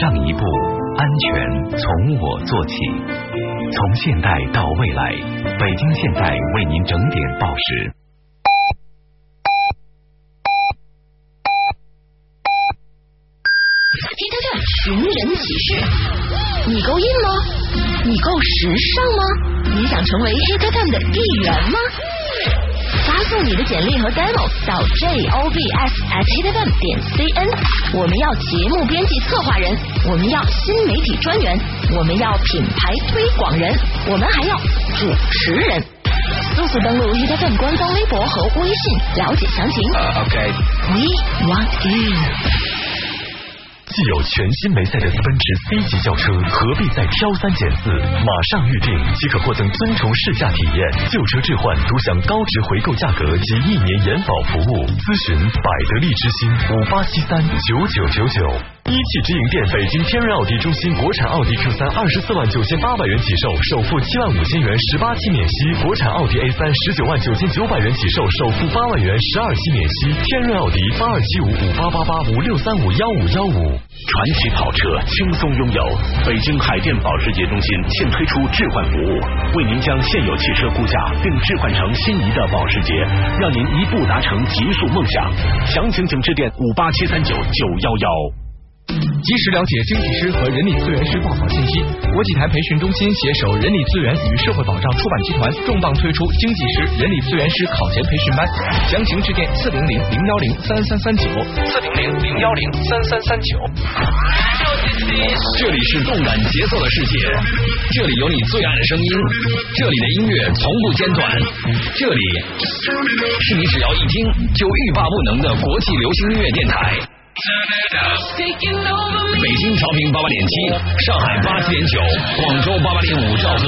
上，一步，安全从我做起。从现代到未来，北京现代为您整点报时。听他这寻人启事，你够硬吗？你够时尚吗？你想成为 Hit FM 的一员吗？发送你的简历和 demo 到 jobs at hitfm 点 cn。我们要节目编辑策划人，我们要新媒体专员，我们要品牌推广人，我们还要主持人。速速登录 hitfm 官方微博和微信了解详情。OK，We want you。既有全新梅赛德斯奔驰 C 级轿车，何必再挑三拣四？马上预定即可获赠尊崇试驾体验，旧车置换独享高值回购价格及一年延保服务。咨询百得利之星五八七三九九九九。一汽直营店北京天润奥迪中心国产奥迪 Q 三二十四万九千八百元起售，首付七万五千元十八期免息；国产奥迪 A 三十九万九千九百元起售，首付八万元十二期免息。天润奥迪八二七五五八八八五六三五幺五幺五。传奇跑车轻松拥有。北京海淀保时捷中心现推出置换服务，为您将现有汽车估价并置换成心仪的保时捷，让您一步达成极速梦想。详情请致电五八七三九九幺幺。及时了解经济师和人力资源师报考信息。国际台培训中心携手人力资源与社会保障出版集团，重磅推出经济师、人力资源师考前培训班。详情致电四零零零幺零三三三九，四零零零幺零三三三九。这里是动感节奏的世界，这里有你最爱的声音，这里的音乐从不间断，这里是你只要一听就欲罢不能的国际流行音乐电台。北京调频八八点七，上海八七点九，广州八八点五兆赫，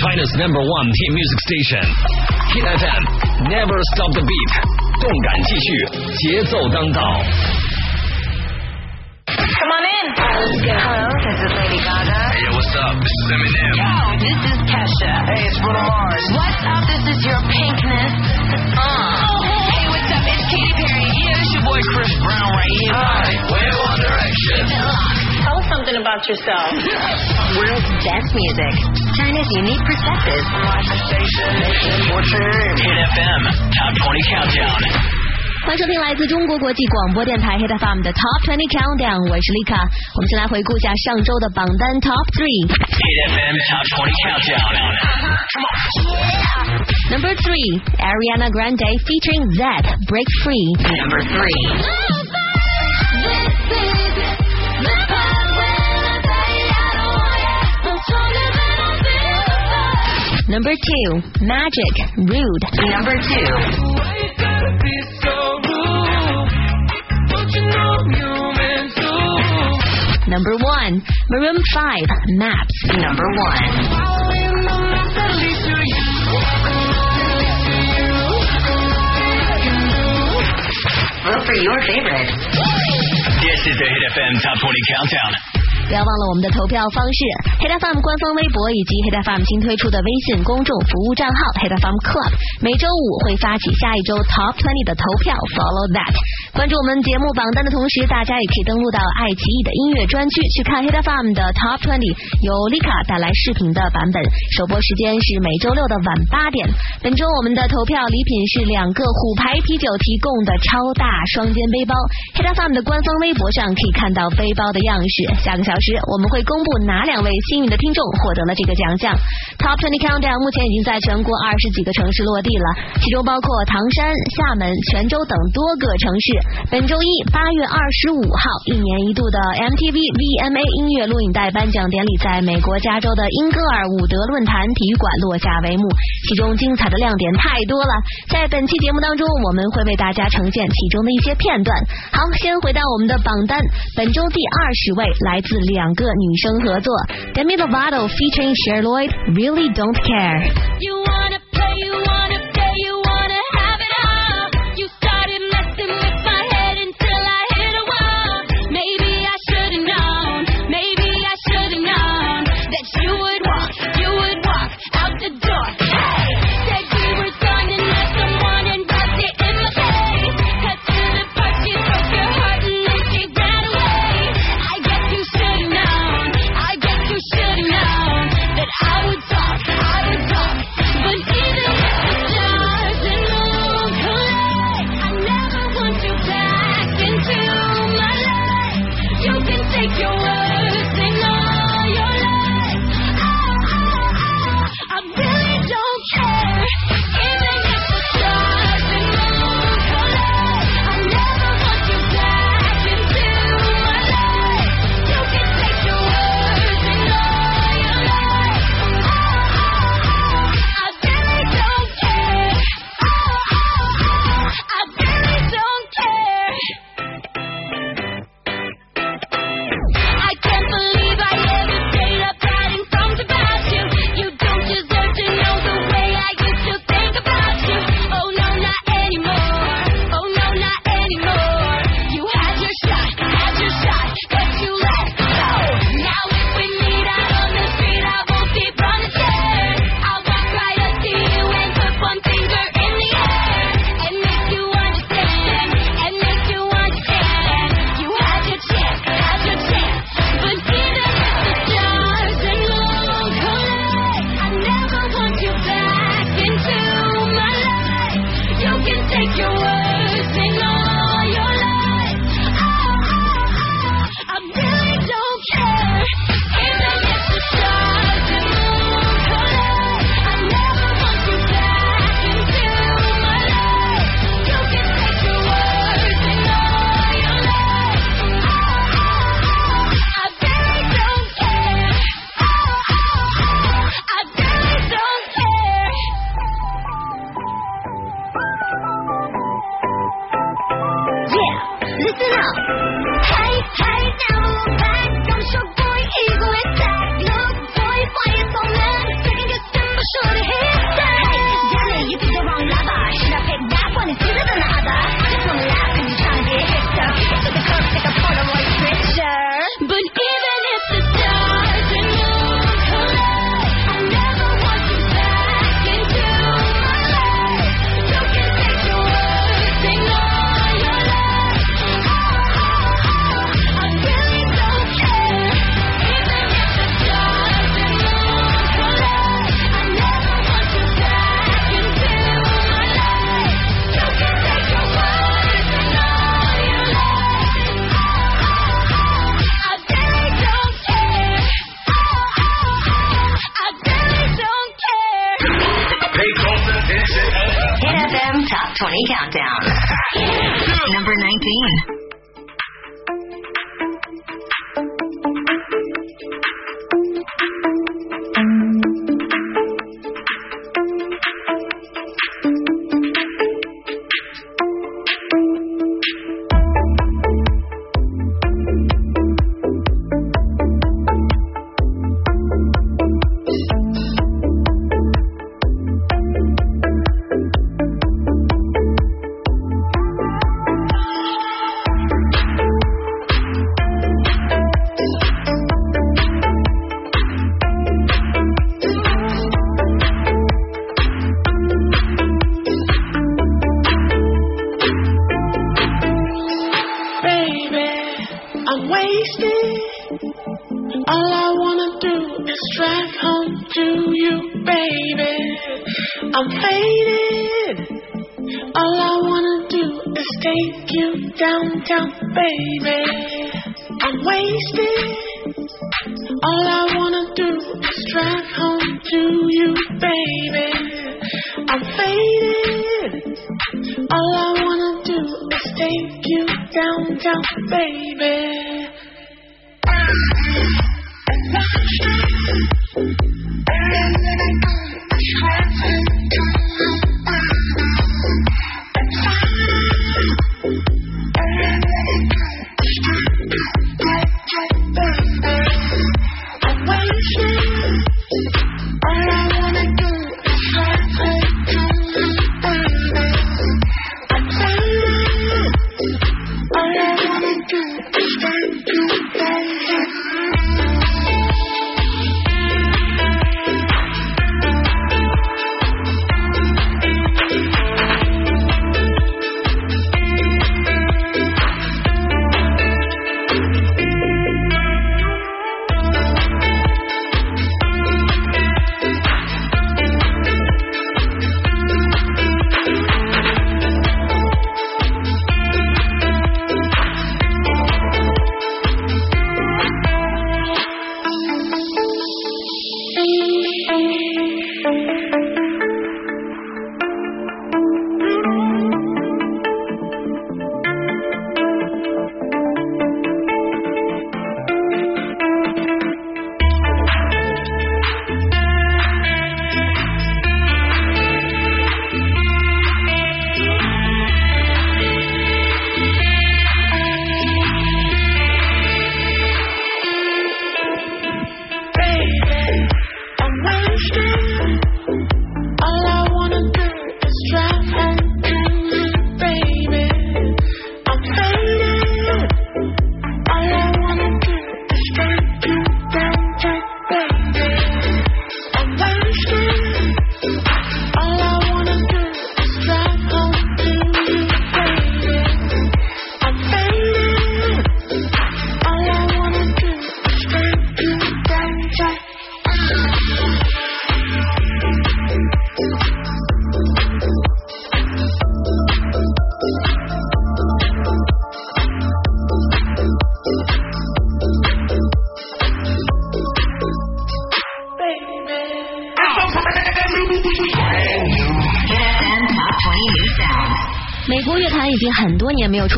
China's number one hit music station，Hit FM，Never stop the beat，动感继续，节奏当道。 Come on in. Hello, this is Lady Gaga. Hey, what's up? This is Eminem. Yo, this is Kesha. Hey, it's Bruno Mars. What's up? This is your pinkness. your boy Chris Brown right here. Hi, One Direction. Tell us something about yourself. World's best music. China's unique perspective. Station. What's your name? Hit FM Top 20 Countdown。欢迎收听来自中国国际广播电台 Hit FM 的 Top 20 Countdown，我是丽卡。我们先来回顾一下上周的榜单 Top Three。 Hit FM Top 20 Countdown。 Number three, Ariana Grande featuring Zed, Break Free. Number three. Number two, Magic, Rude. Number two. Number one, Maroon Five, Maps. Number one. Vote for your favorite. This is the Hit FM Top 20 Countdown。不要忘了我们的投票方式，Hit FM 官方微博以及 Hit FM 新推出的微信公众服务账号 Hit FM Club，每周五会发起下一周 Top 20的投票，Follow that。关注我们节目榜单的同时，大家也可以登录到爱奇艺的音乐专区去看 Hit FM 的 Top 20，由丽卡带来视频的版本，首播时间是每周六的晚八点。本周我们的投票礼品是两个虎牌啤酒提供的超大双肩背包，Hit FM 的官方微博上可以看到背包的样式。下个小时我们会公布哪两位幸运的听众获得了这个奖项。Top 20 Countdown 目前已经在全国二十几个城市落地了，其中包括唐山、厦门、泉州等多个城市。本周一八月二十五号，一年一度的 MTV VMA 音乐录影带颁奖典礼在美国加州的英戈尔伍德论坛体育馆落下帷幕，其中精彩的亮点太多了。在本期节目当中，我们会为大家呈现其中的一些片段。好，先回到我们的榜单，本周第二十位来自两个女生合作，Demi Lovato featuring Cher Lloyd Really Don't Care。You wanna play,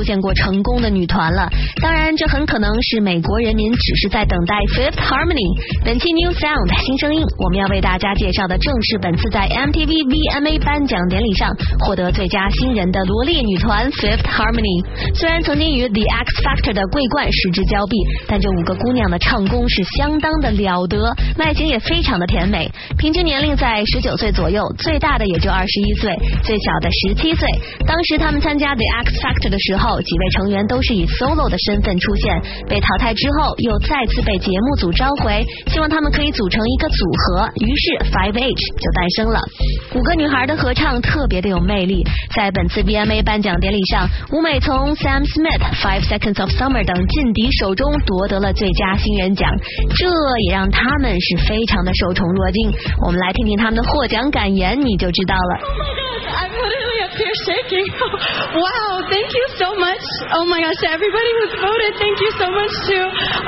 见过成功的女团了，这很可能是美国人民只是在等待 Fifth Harmony。本期 New Sound 新声音，我们要为大家介绍的正是本次在 MTV VMA 颁奖典礼上获得最佳新人的萝莉女团 Fifth Harmony。虽然曾经与 The X Factor 的桂冠失之交臂，但这五个姑娘的唱功是相当的了得，外形也非常的甜美，平均年龄在十九岁左右，最大的也就二十一岁，最小的十七岁。当时他们参加 The X Factor 的时候，几位成员都是以 solo 的身份出出现，被淘汰之后又再次被节目组召回，希望他们可以组成一个组合，于是 Five H 就诞生了。五个女孩的合唱特别的有魅力，在本次 VMA 颁奖典礼上，舞美从 Sam Smith、Five Seconds of Summer 等劲敌手中夺得了最佳新人奖，这也让他们是非常的受宠若惊。我们来听听他们的获奖感言，你就知道了。I'm literally up here shaking. wow, thank you so much. Oh my gosh, to everybody who's voted, thank you so much to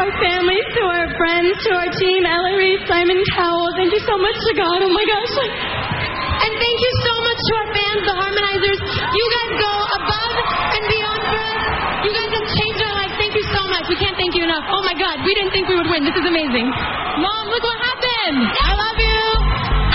our families, to our friends, to our team, Ellery, Simon Cowell. Thank you so much to God. Oh my gosh. And thank you so much to our fans, the Harmonizers. You guys go above and beyond for us. You guys have changed our lives. Thank you so much. We can't thank you enough. Oh my God, we didn't think we would win. This is amazing. Mom, look what happened. I love you.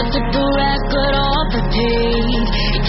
I took the record off the page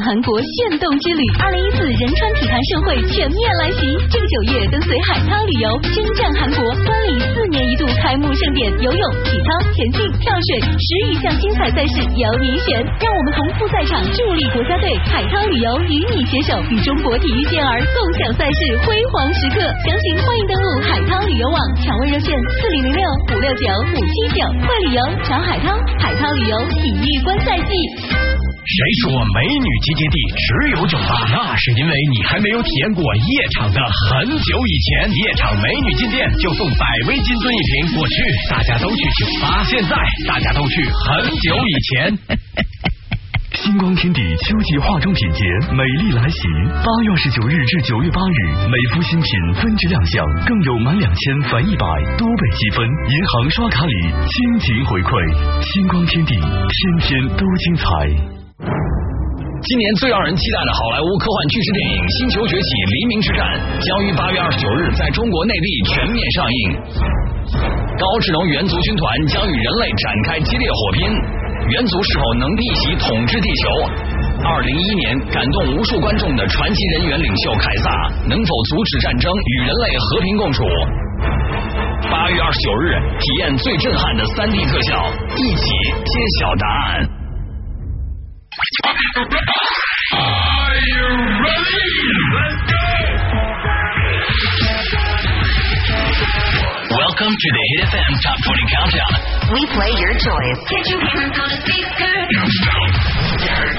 韩国炫动之旅，二零一四仁川体坛盛会全面来袭。这个九月，跟随海涛旅游征战韩国，观礼四年一度开幕盛典，游泳、体操、田径、跳水十余项精彩赛事由您选。让我们同赴赛场，助力国家队。海涛旅游与你携手，与中国体育健儿共享赛事辉煌时刻。详情欢迎登录海涛旅游网，抢位热线四零零六五六九五七九。会旅游找海涛，海涛旅游体育观赛季。谁说美女集结地只有酒吧？那是因为你还没有体验过夜场的很久以前。夜场美女进店就送百威金樽一瓶。过去大家都去酒吧，现在大家都去很久以前。星光天地秋季化妆品节美丽来袭，八月二十九日至九月八日，美肤新品分值亮相，更有满两千返一百多倍积分，银行刷卡礼亲情回馈。星光天地，天天都精彩。今年最让人期待的好莱坞科幻巨制电影《星球崛起：黎明之战》将于八月二十九日在中国内地全面上映。高智能猿族军团将与人类展开激烈火拼，猿族是否能逆袭统治地球？二零一一年感动无数观众的传奇人员领袖凯撒，能否阻止战争与人类和平共处？八月二十九日，体验最震撼的三 D 特效，一起揭晓答案。To the Hit FM Top 20 Countdown. We play your choice. Get your hands on the speaker. Number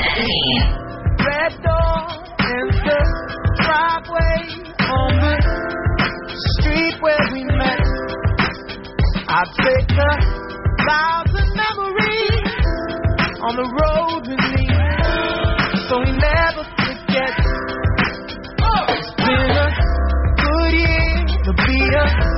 17. Red door and the driveway on the street where we met. I take a thousand memories on the road with me, so we never forget. It's been a good year, it'll be a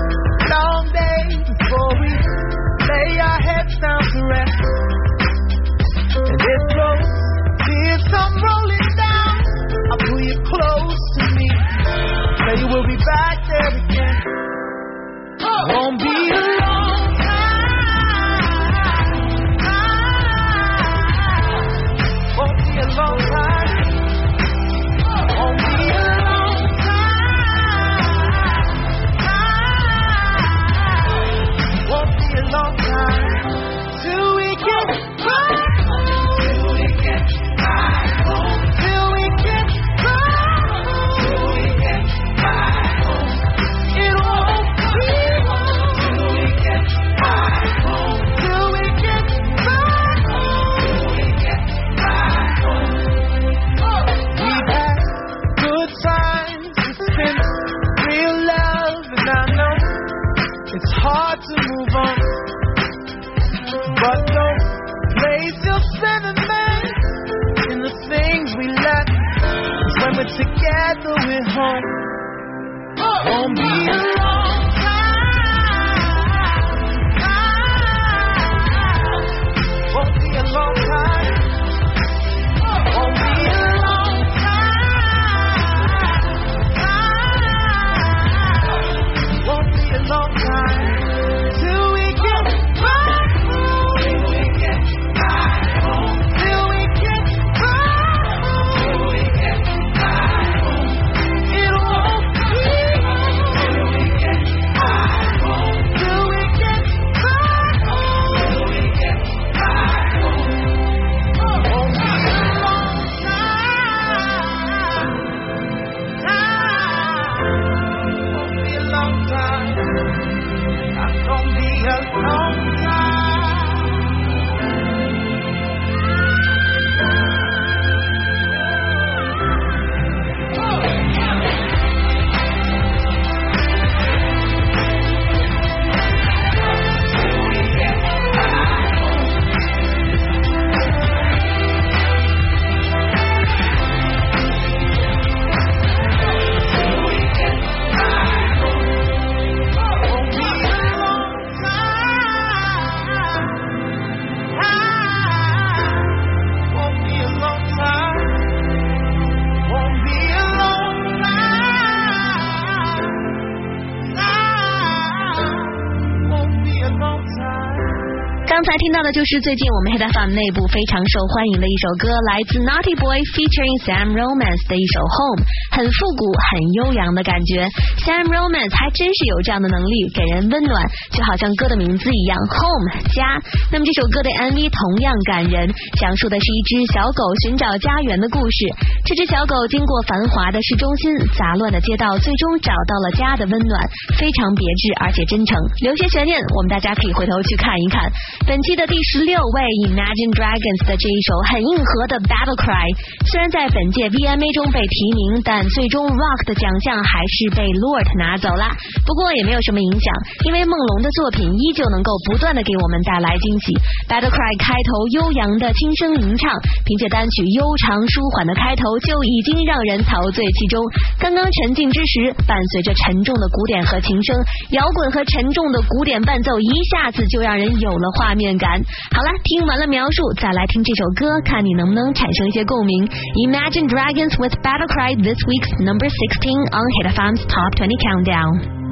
back together, we're home. Won't be a 的就是最近我们 Hit FM 内部非常受欢迎的一首歌，来自 Naughty Boy featuring Sam Romance 的一首 Home，很复古、很悠扬的感觉。Sam Romance 还真是有这样的能力，给人温暖，就好像歌的名字一样，Home 家。那么这首歌的 MV 同样感人，讲述的是一只小狗寻找家园的故事。这只小狗经过繁华的市中心、杂乱的街道，最终找到了家的温暖，非常别致而且真诚。留些悬念，我们大家可以回头去看一看。本期的第十六位 Imagine Dragons 的这一首很硬核的 Battle Cry，虽然在本届 VMA 中被提名，但最终 Rock 的奖项还是被 Lord 拿走了。不过也没有什么影响，因为梦龙的作品依旧能够不断的给我们带来惊喜。Battle Cry 开头悠扬的轻声吟唱，凭借单曲悠长舒缓的开头就已经让人陶醉其中。刚刚沉浸之时，伴随着沉重的鼓点和琴声，摇滚和沉重的鼓点伴奏一下子就让人有了画面感。好了，听完了描述，再来听这首歌，看你能不能产生一些共鸣。Imagine Dragons with Battle Cry this week week's number 16 on Hit FM's Top 20 Countdown.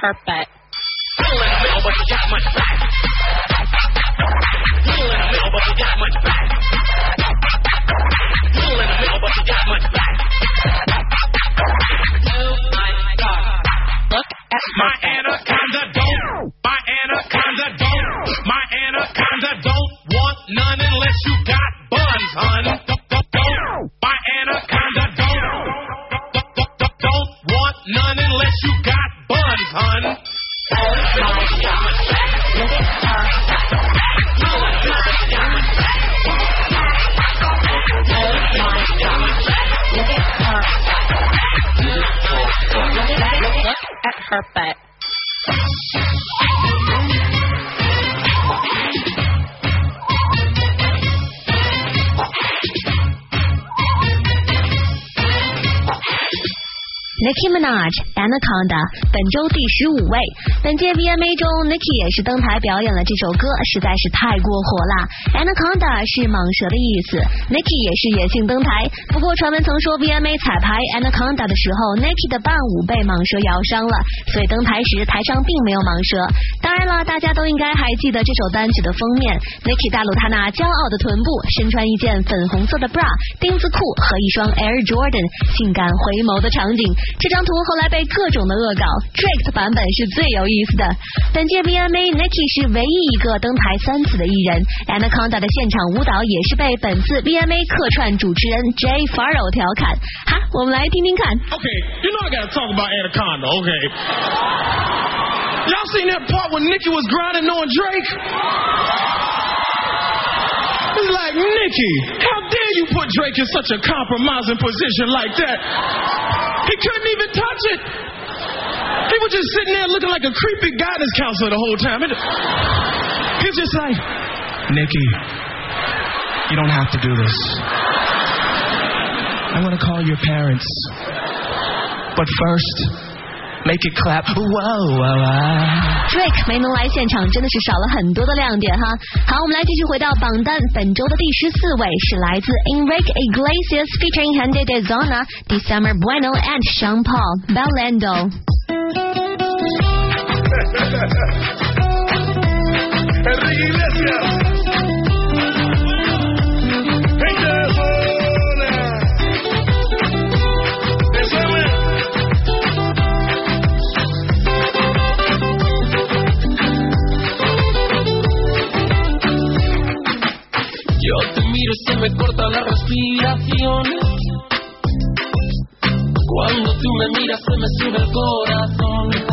Her butt. Anaconda 本周第十五位。本届 VMA 中，Nicki 也是登台表演了这首歌，实在是太过火了。Anaconda 是蟒蛇的意思，Nicki 也是野性登台。不过传闻曾说 VMA 彩排 Anaconda 的时候，Nicki 的伴舞被蟒蛇咬伤了，所以登台时台上并没有蟒蛇。当然了，大家都应该还记得这首单曲的封面，Nicki 大露她那骄傲的臀部，身穿一件粉红色的 bra 钉子裤和一双 Air Jordan，性感回眸的场景。这张图后来被各种的恶搞，Drake 的版本是最有意思的。本届 VMA Nicki 是唯一一个登台三次的艺人，Anaconda 的现场舞蹈也是被本次 VMA 客串主持人 Jay Farrow 调侃。哈，我们来听听看。Okay, you know I gotta talk about Anaconda, okay? Y'all seen that part when Nicki was grinding on Drake? It's like, Nicki, how dare you put Drake in such a compromising position like that? He couldn't even touch it. He was just sitting there looking like a creepy guidance counselor the whole time. It- He's just like, Nikki, you don't have to do this. I'm gonna call your parents. But first, make it clap. Whoa, whoa, whoa. Drake 没能来现场，真的是少了很多的亮点哈。好，我们来继续回到榜单，本周的第十四位是来自 Enrique Iglesias featuring Hande de Zona, December Bueno and Sean Paul, Bellendo。 Enrique Iglesias. Se me corta la respiración. Cuando tú me miras se me sube el corazón, me el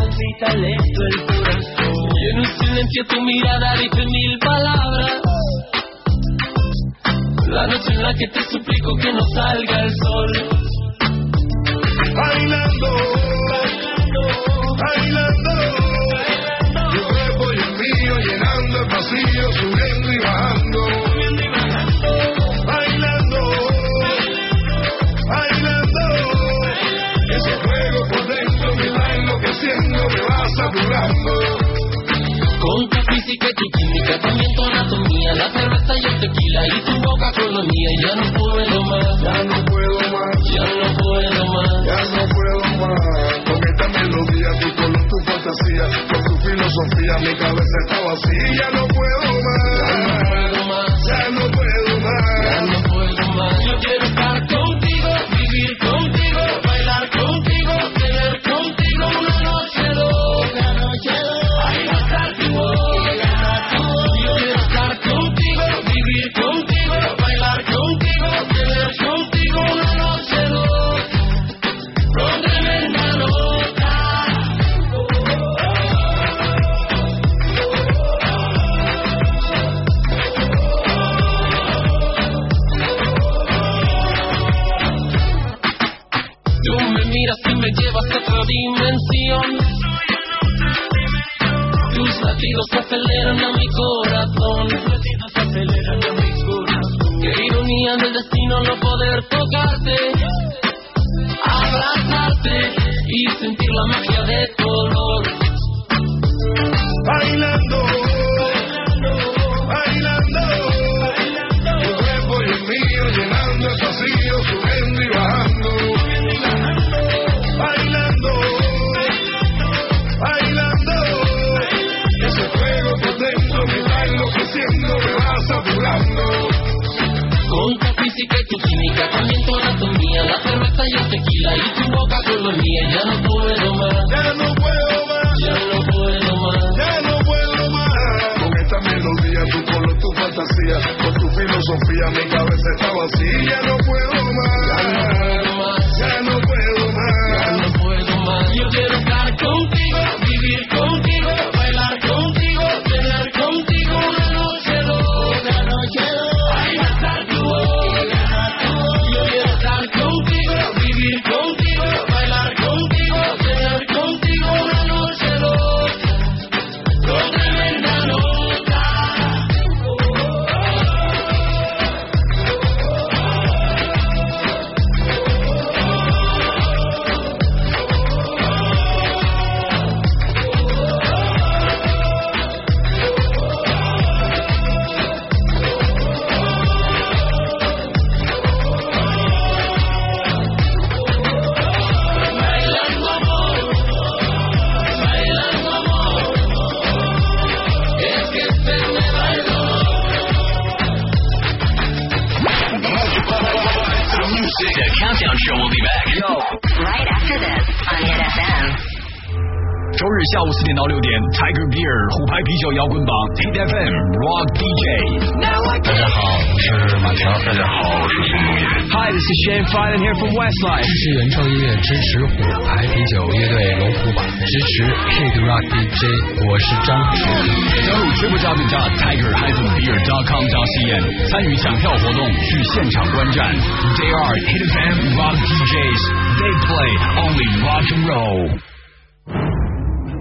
corazón. Y en un silencio tu mirada dice mil palabras. La noche en la que te suplico que no salga el sol. Bailando, bailando, tu cuerpo y el mío llenando el vacío, Física y química, también tu anatomía, la cerveza y el tequila y tu boca con la mía, ya no puedo más, Ya no puedo más, ya no puedo más. ya no puedo más. Con esta melodía, tu color, tu fantasía, con tu filosofía, mi cabeza está vacía. Ya no puedo más, 参与抢票活动，去现场观战。They are Hit FM Rock DJs. They play only rock and roll.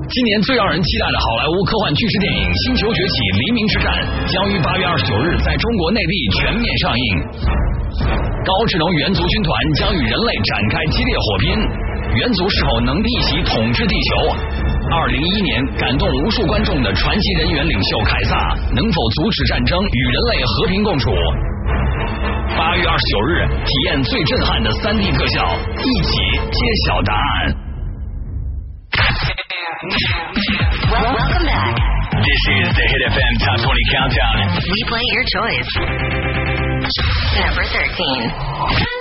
今年最让人期待的好莱坞科幻巨制电影《星球崛起：黎明之战》将于八月二十九日在中国内地全面上映。高智能猿族军团将与人类展开激烈火拼，猿族是否能逆袭统治地球？二零一一年感动无数观众的传奇人猿领袖凯撒，能否阻止战争与人类和平共处？八月二十九日，体验最震撼的三 D 特效，一起揭晓答案。Welcome back. This is the Hit FM Top 20 Countdown. We play your choice. Number 13.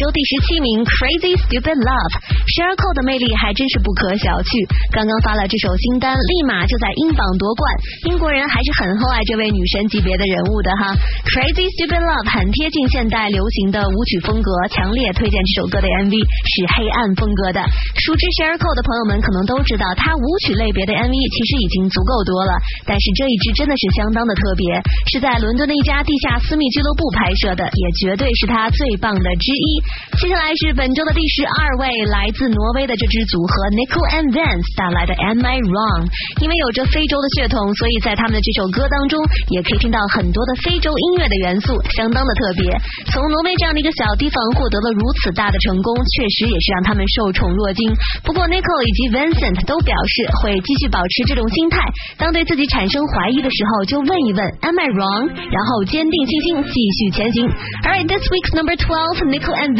周第十七名 Crazy Stupid Love。十二扣的魅力还真是不可小觑，刚刚发了这首新单，立马就在英榜夺冠。英国人还是很厚爱这位女神级别的人物的哈。Crazy Stupid Love 很贴近现代流行的舞曲风格，强烈推荐这首歌的 MV 是黑暗风格的。熟知 s h a r c o 的朋友们可能都知道，他舞曲类别的 MV 其实已经足够多了，但是这一支真的是相当的特别，是在伦敦的一家地下私密俱乐部拍摄的，也绝对是他最棒的之一。接下来是本周的第十二位，来自挪威的这支组合 Nico and Vance 带来的 Am I Wrong？因为有着非洲的血统，所以在他们的这首歌当中，也可以听到很多的非洲音乐的元素，相当的特别。从挪威这样的一个小地方获得了如此大的成功，确实也是让他们受宠若惊。不过 Nico 以及 Vincent 都表示会继续保持这种心态，当对自己产生怀疑的时候，就问一问 Am I wrong？然后坚定信心，继续前行。All right, this week's number twelve, Nico and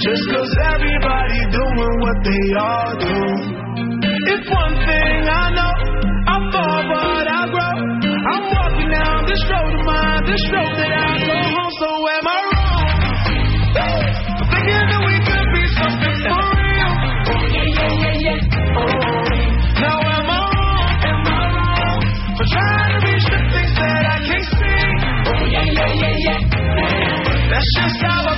just 'cause everybody doing what they all do. It's one thing I know, I fall but I grow. I'm walking down this road of mine, this road that I go home. So am I wrong? Thinking that we could be something for real. Yeah, yeah, yeah, yeah. Oh. Now am I wrong? Am I wrong for trying to reach the that I can't see? Oh yeah, yeah, yeah, yeah. That's just how I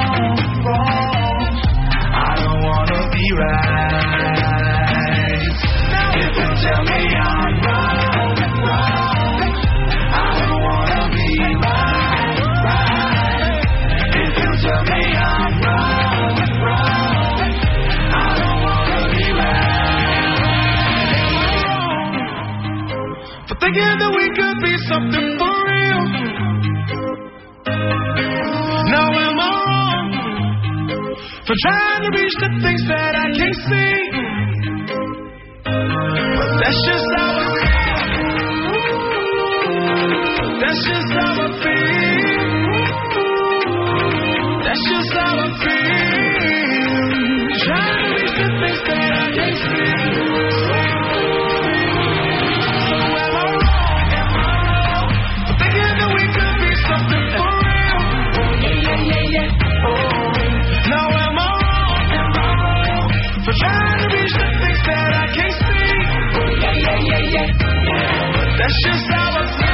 Together we could be something for real. Now am I wrong for trying to reach the things that I can't see? But that's just how I feel. That's just how I feel. That's just how I feel. That's just how I feel.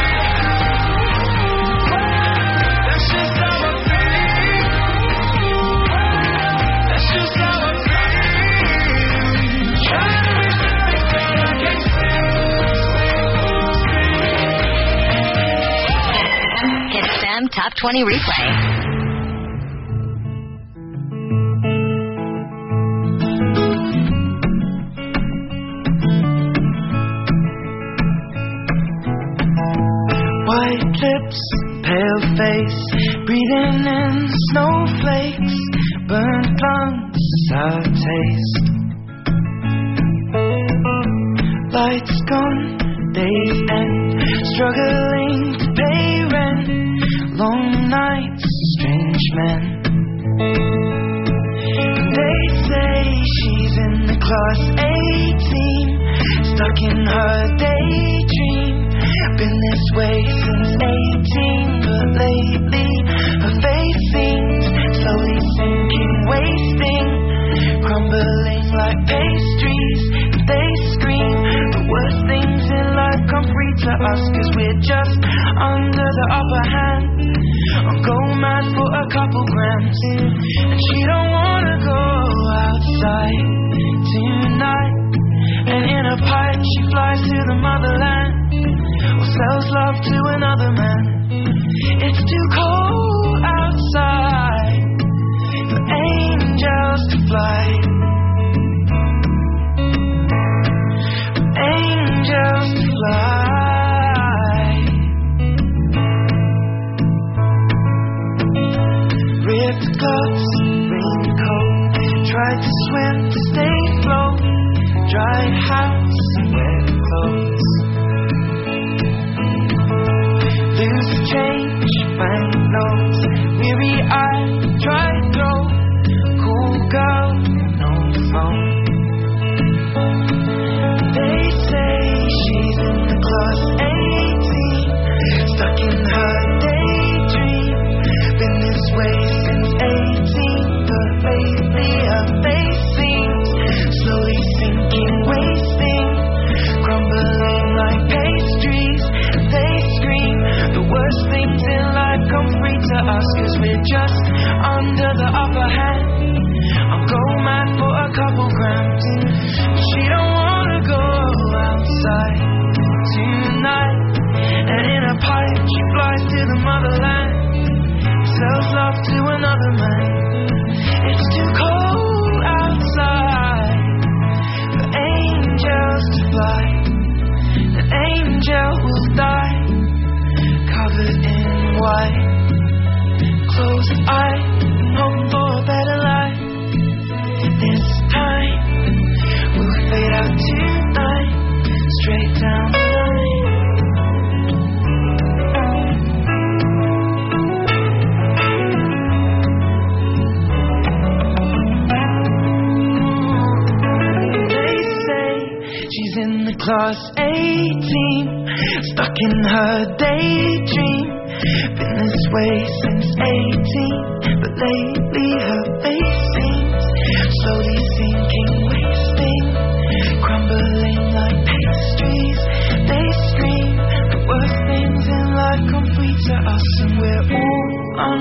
That's just how I feel. That's just how I feel. Trying to reach the things that I can't see. Kiss FM Top 20 Replay.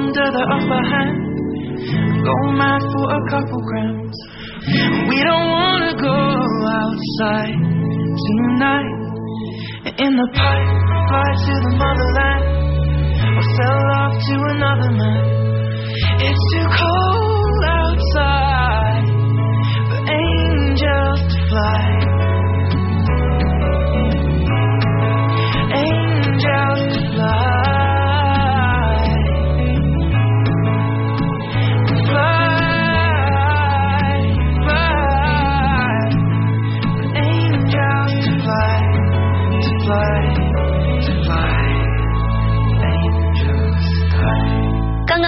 under the upper hand. Go mad for a couple grams. We don't wanna go outside tonight. In the pipe, fly to the motherland. I fell off to another man. It's too cold outside for angels to fly. Angels to fly.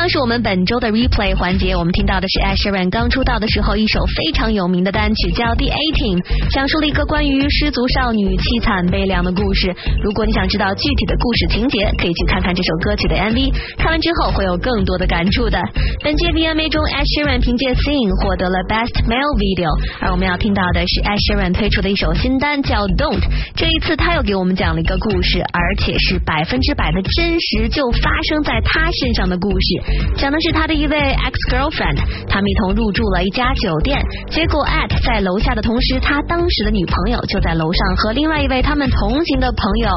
是我们本周的 replay 环节，我们听到的是 Asheran 刚出道的时候一首非常有名的单曲，叫《The Eighteen》，讲述了一个关于失足少女凄惨悲凉的故事。如果你想知道具体的故事情节，可以去看看这首歌曲的 MV，看完之后会有更多的感触的。本届 VMA 中 Asheran 凭借《Sing》获得了 Best Male Video，而我们要听到的是 Asheran 推出的一首新单叫《Don't》。这一次他又给我们讲了一个故事，而且是百分之百的真实，就发生在他身上的故事，讲的是他的一位 ex girlfriend，他们一同入住了一家酒店，结果 at 在楼下的同时，他当时的女朋友就在楼上和另外一位他们同行的朋友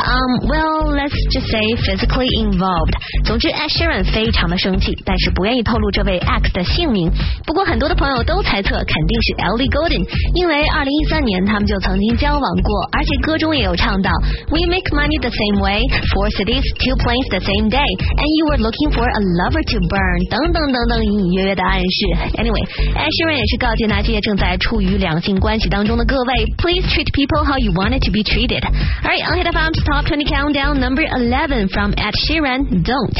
，um well let's just say physically involved。总之，Ed Sheeran 非常的生气，但是不愿意透露这位 ex 的姓名。不过很多的朋友都猜测肯定是 Ellie Golden，因为二零一三年他们就曾经交往过，而且歌中也有唱到 We make money the same way, four cities, two planes the same day, and you were looking for a lover to burn 等等等等隐隐约约的暗示。Anyway，Ed Sheeran 也是告诫那些正在处于两性关系当中的各位，Please treat people how you wanted to be treated. Alright, on Hit FM's Top 20 Countdown, number 11 from Ed Sheeran, Don't.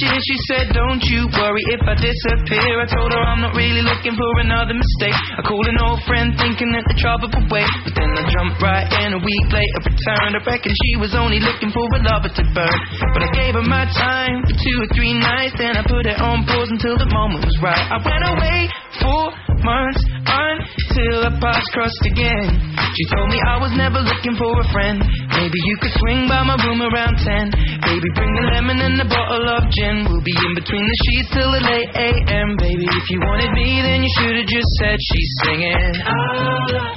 Year. She said, Don't you worry if I disappear. I told her I'm not really looking for another mistake. I called an old friend thinking that the trouble would wait. But then I jumped right in a week later, returned. I reckon she was only looking for a lover to burn. But I gave her my time for two or three nights. Then I put it on pause until the moment was right. I went away for months until our paths crossed again. She told me I was never looking for a friend. Maybe you could swing by my room around 10. Baby, bring the lemon and a bottle of gin. We'll be in between the sheets till the late AM. Baby, if you wanted me, then you should have just said she's singing.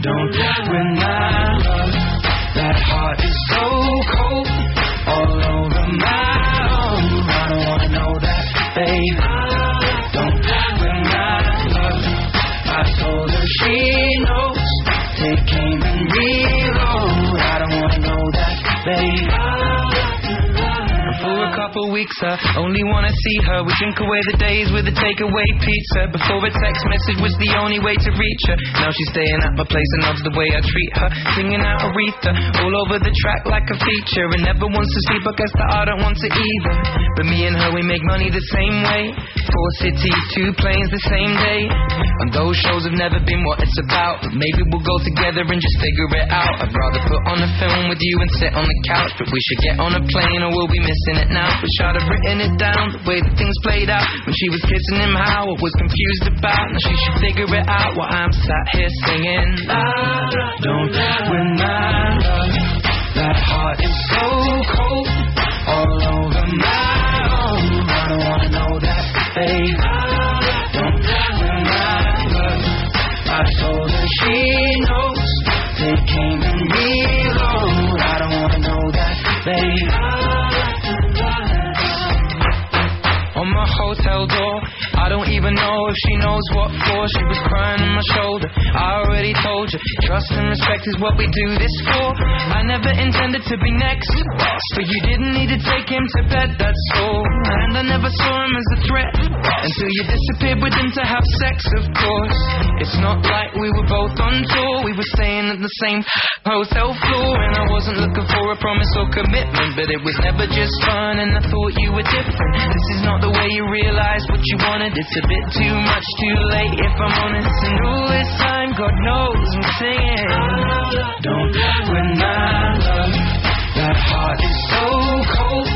Don't when my love, that heart is so cold. All over my own. I don't wanna know that, babe. I only wanna see her. We drink away the days with a takeaway pizza. Before a text message was the only way to reach her. Now she's staying at my place and loves the way I treat her. Singing out Aretha all over the track like a feature. And never wants to sleep, I guess that I don't want to either. But me and her, we make money the same way. Four cities, two planes the same day. And those shows have never been what it's about. But maybe we'll go together and just figure it out. I'd rather put on a film with you and sit on the couch. But we should get on a plane or we'll be missing it now. Wish I'd have written it down, the way that things played out. When she was kissing him, how I was confused about. Now she should figure it out while I'm sat here singing. La, la, don't when my love, that heart is so cold. All over my own. I don't wanna know that, babe. Don't when my love, I told her she don't even know if she knows what for. She was crying on my shoulder. I already told you, trust and respect is what we do this for. I never intended to be next, but you didn't need to take him to bed, that's all. And I never saw him as a threat until you disappeared with him to have sex, of course. It's not like we were both on tour, we were staying at the same hotel floor. And I wasn't looking for a promise or commitment, but it was never just fun. And I thought you were different. This is not the way you realize what you wanted. It's a bit too much, too late, if I'm honest. And all this time, God knows I'm singing. Don't when my love, that heart is so cold,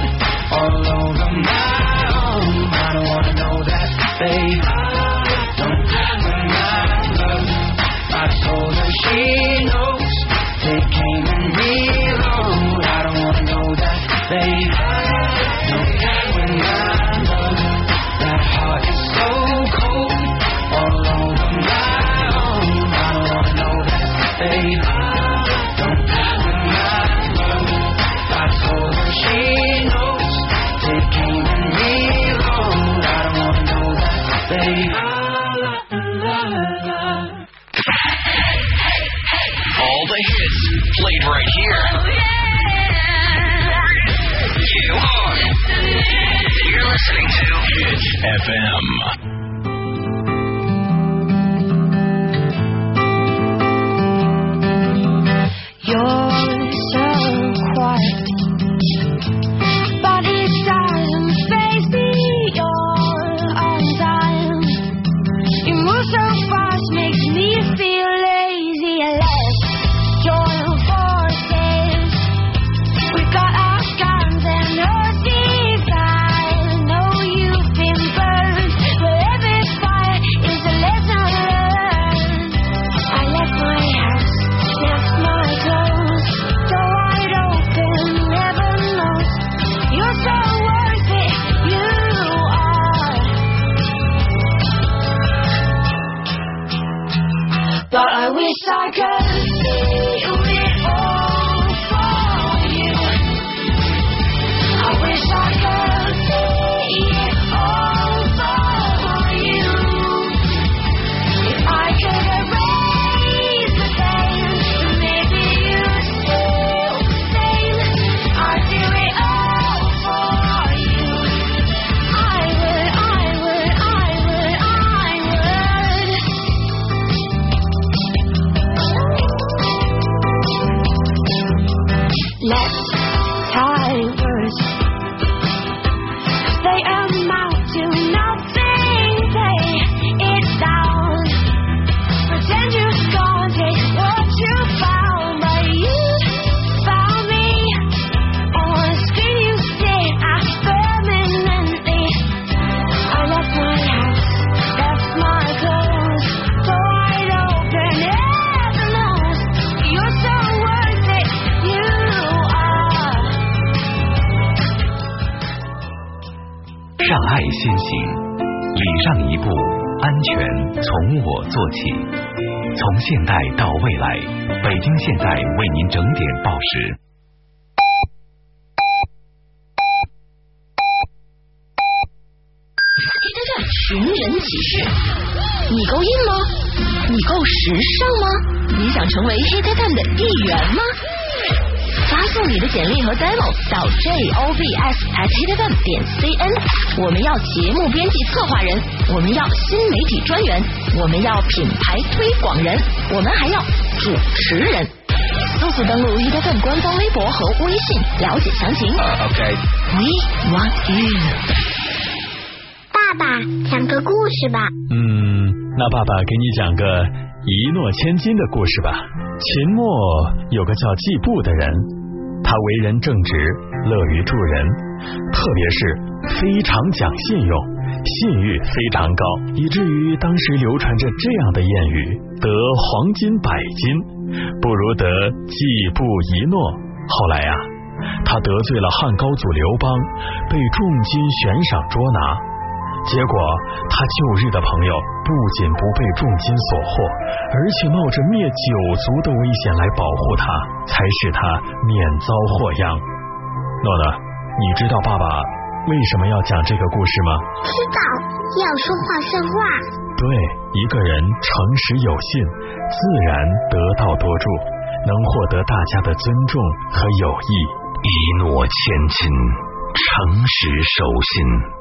all over my own. I don't wanna know that, babe. Don't when my love, I told her she knows. Take aim and reload. I don't wanna know that, babe. Right here. You are You're listening to Hit FM. You're I can. 我做起。从现代到未来，北京现代为您整点报时。寻人启事，你够硬吗？你够时尚吗？你想成为 Hit FM 的一员吗？发送你的简历和 demo 到 jobs at hitfm 点 cn。我们要节目编辑策划人，我们要新媒体专员，我们要品牌推广人，我们还要主持人。速速登录 FM 官方微博和微信了解详情。OK。We want you。爸爸，讲个故事吧。嗯，那爸爸给你讲个一诺千金的故事吧。秦末有个叫季布的人，他为人正直，乐于助人，特别是非常讲信用，信誉非常高，以至于当时流传着这样的谚语：得黄金百斤，不如得季布一诺。后来呀、他得罪了汉高祖刘邦，被重金悬赏捉拿。结果，他旧日的朋友不仅不被重金所获，而且冒着灭九族的危险来保护他，才使他免遭祸殃。诺诺，你知道爸爸为什么要讲这个故事吗？知道要说话算话。对，一个人诚实有信，自然得道多助，能获得大家的尊重和友谊。一诺千金，诚实守信。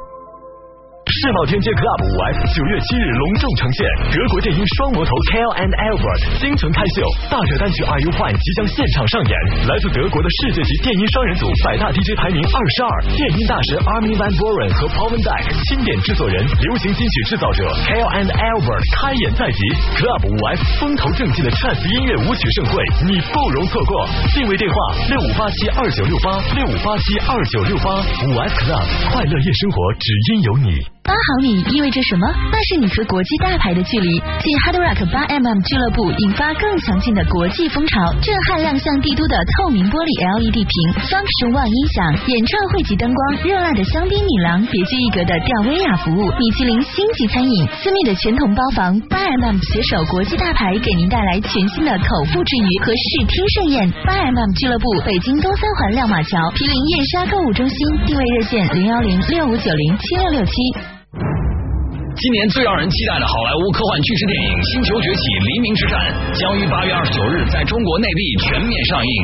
世贸天阶 Club 五 F 九月七日隆重呈现德国电音双魔头 Kale and Albert 精纯开秀，大热单曲 Are You Fine 即将现场上演。来自德国的世界级电音双人组百大 DJ 排名二十二，电音大神 Armin van Buren 和 Paul van Dyk 钦点制作人，流行金曲制造者 Kale and Albert 开演在即，Club 五 F 风头正劲的 Chance 音乐舞曲盛会，你不容错过。定位电话六五八七二九六八六五八七二九六八五 F Club 快乐夜生活只因有你。八毫米意味着什么？那是你和国际大牌的距离。继 Hard Rock 八 mm 俱乐部引发更强劲的国际风潮，震撼亮相帝都的透明玻璃 LED 屏，Function One 音响，演唱会级灯光，热辣的香槟女郎，别具一格的吊威亚服务，米其林星级餐饮，私密的全筒包房，八 mm 携手国际大牌，给您带来全新的口腹之欲和视听盛宴。八 mm 俱乐部，北京东三环亮马桥毗邻燕莎购物中心，定位热线零幺零六五九零七六六七。今年最让人期待的好莱坞科幻巨制电影《星球崛起：黎明之战》将于八月二十九日在中国内地全面上映。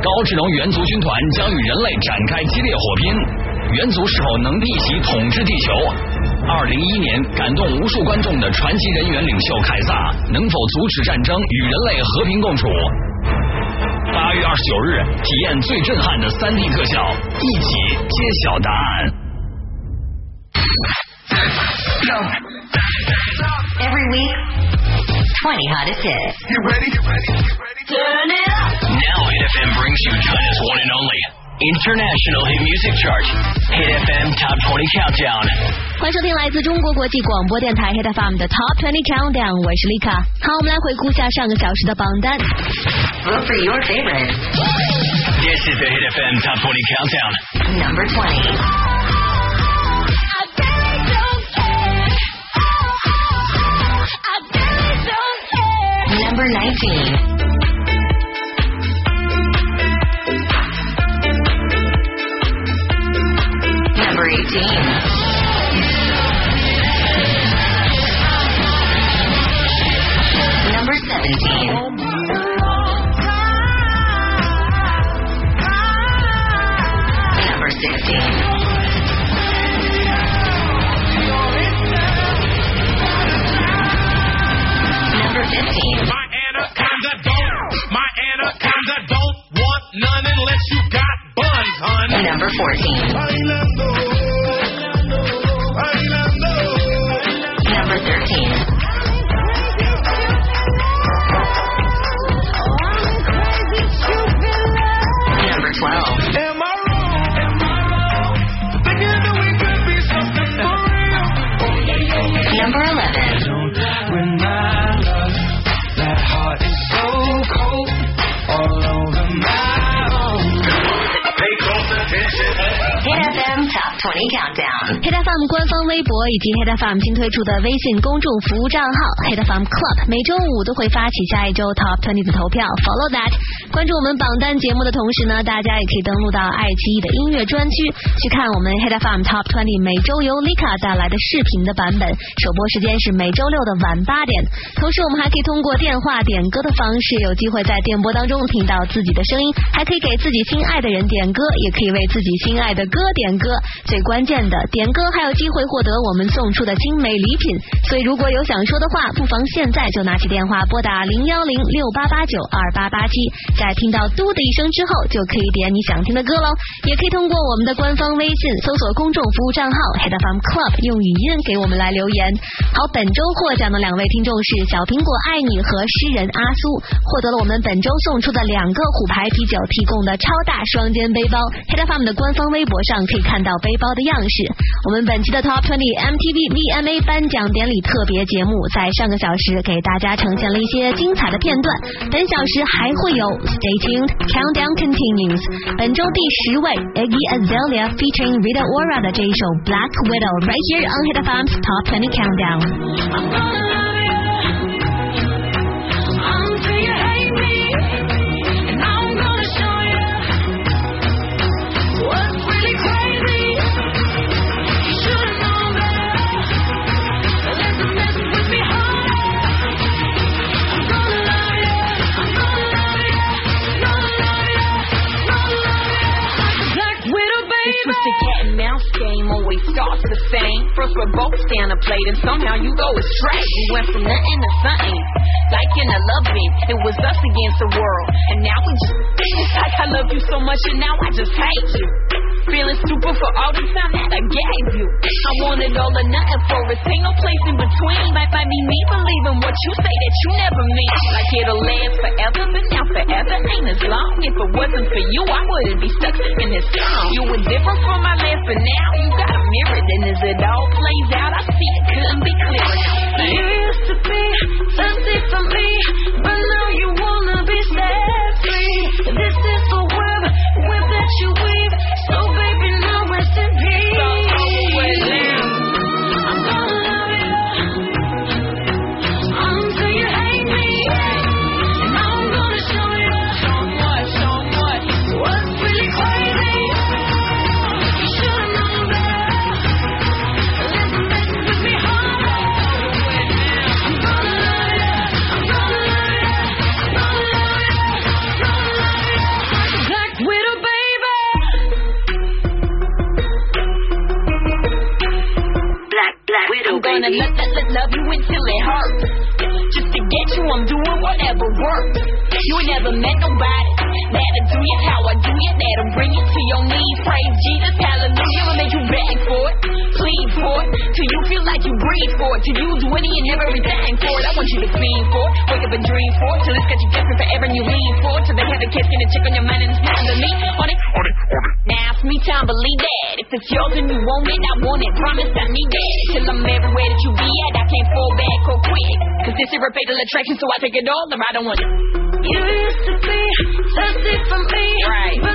高智能猿族军团将与人类展开激烈火拼，猿族是否能逆袭统治地球？二零一一年感动无数观众的传奇人员领袖凯撒，能否阻止战争与人类和平共处？八月二十九日，体验最震撼的三 D 特效，一起揭晓答案。Every week, 20 hottest hits. You ready? You ready? You ready? Turn it up. Now Hit FM brings you China's one and only international hit music chart, Hit FM Top 20 Countdown. 欢迎收听来自中国国际广播电台 Hit FM 的 Top 20 Countdown，我是丽卡。好，我们来回顾下上个小时的榜单。 Vote for your favorite. This is the Hit FM Top 20 Countdown. Number 20. Number 19. Number 18. Number 17. Number 16. Number 14. Number 13. Top 20 Countdown. Hit FM 官方微博以及 Hit FM 新推出的微信公众服务账号 Hit FM Club，每周五都会发起下一周 Top Ten 的投票，Follow that。关注我们榜单节目的同时呢，大家也可以登录到爱奇艺的音乐专区去看我们 Hit FM Top 20每周由 Lika 带来的视频的版本，首播时间是每周六的晚八点。同时，我们还可以通过电话点歌的方式，有机会在电波当中听到自己的声音，还可以给自己心爱的人点歌，也可以为自己心爱的歌点歌。最关键的，点歌还有机会获得我们送出的精美礼品。所以，如果有想说的话，不妨现在就拿起电话拨打零幺零六八八九二八八七，在听到嘟的一声之后，就可以点你想听的歌喽。也可以通过我们的官方微信搜索公众服务账号 Head FM Club，用语音给我们来留言。好，本周获奖的两位听众是小苹果爱你和诗人阿苏，获得了我们本周送出的两个虎牌啤酒提供的超大双肩背包。Head FM 的官方微博上可以看到背包的样式。我们本期的 Top Twenty MTV VMA 颁奖典礼特别节目，在上个小时给大家呈现了一些精彩的片段，本小时还会有 Stay tuned Countdown continues。本周第十位 Iggy Azalea featuring Rita Ora 的这一首 Black Widow right here on Hit FM's Top 20 Countdown。 Until you hate me, A cat and mouse game, always starts the same. First we're both stand a plate and somehow you go astray. We went from nothing to something. Like in a loving, it was us against the world. And now we just, like I love you so much and now I just hate you. Feeling stupid for all the time that I gave you. I wanted all or nothing for us, ain't no place in between. Might, might be me believing what you say that you never mean. Like it'll last forever, but now forever ain't as long. If it wasn't for you, I wouldn't be stuck in this song. You were different from attraction, so I take it all or I don't want it. You used to be thirsty for me. Right.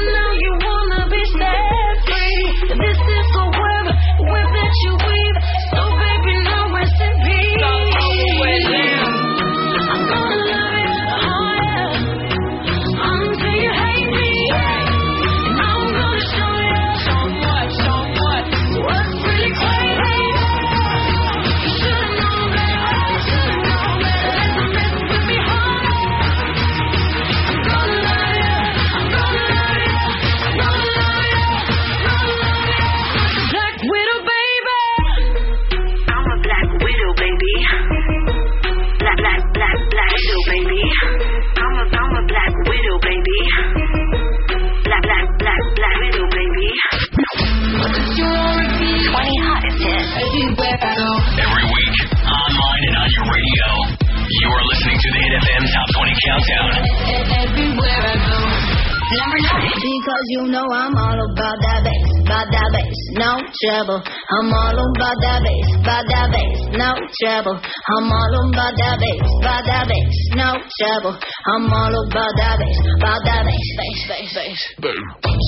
trouble. I'm all about that bass, by that bass, no trouble. I'm all about that bass, by that bass, no trouble. I'm all about that bass, by that bass, bass, bass, bass.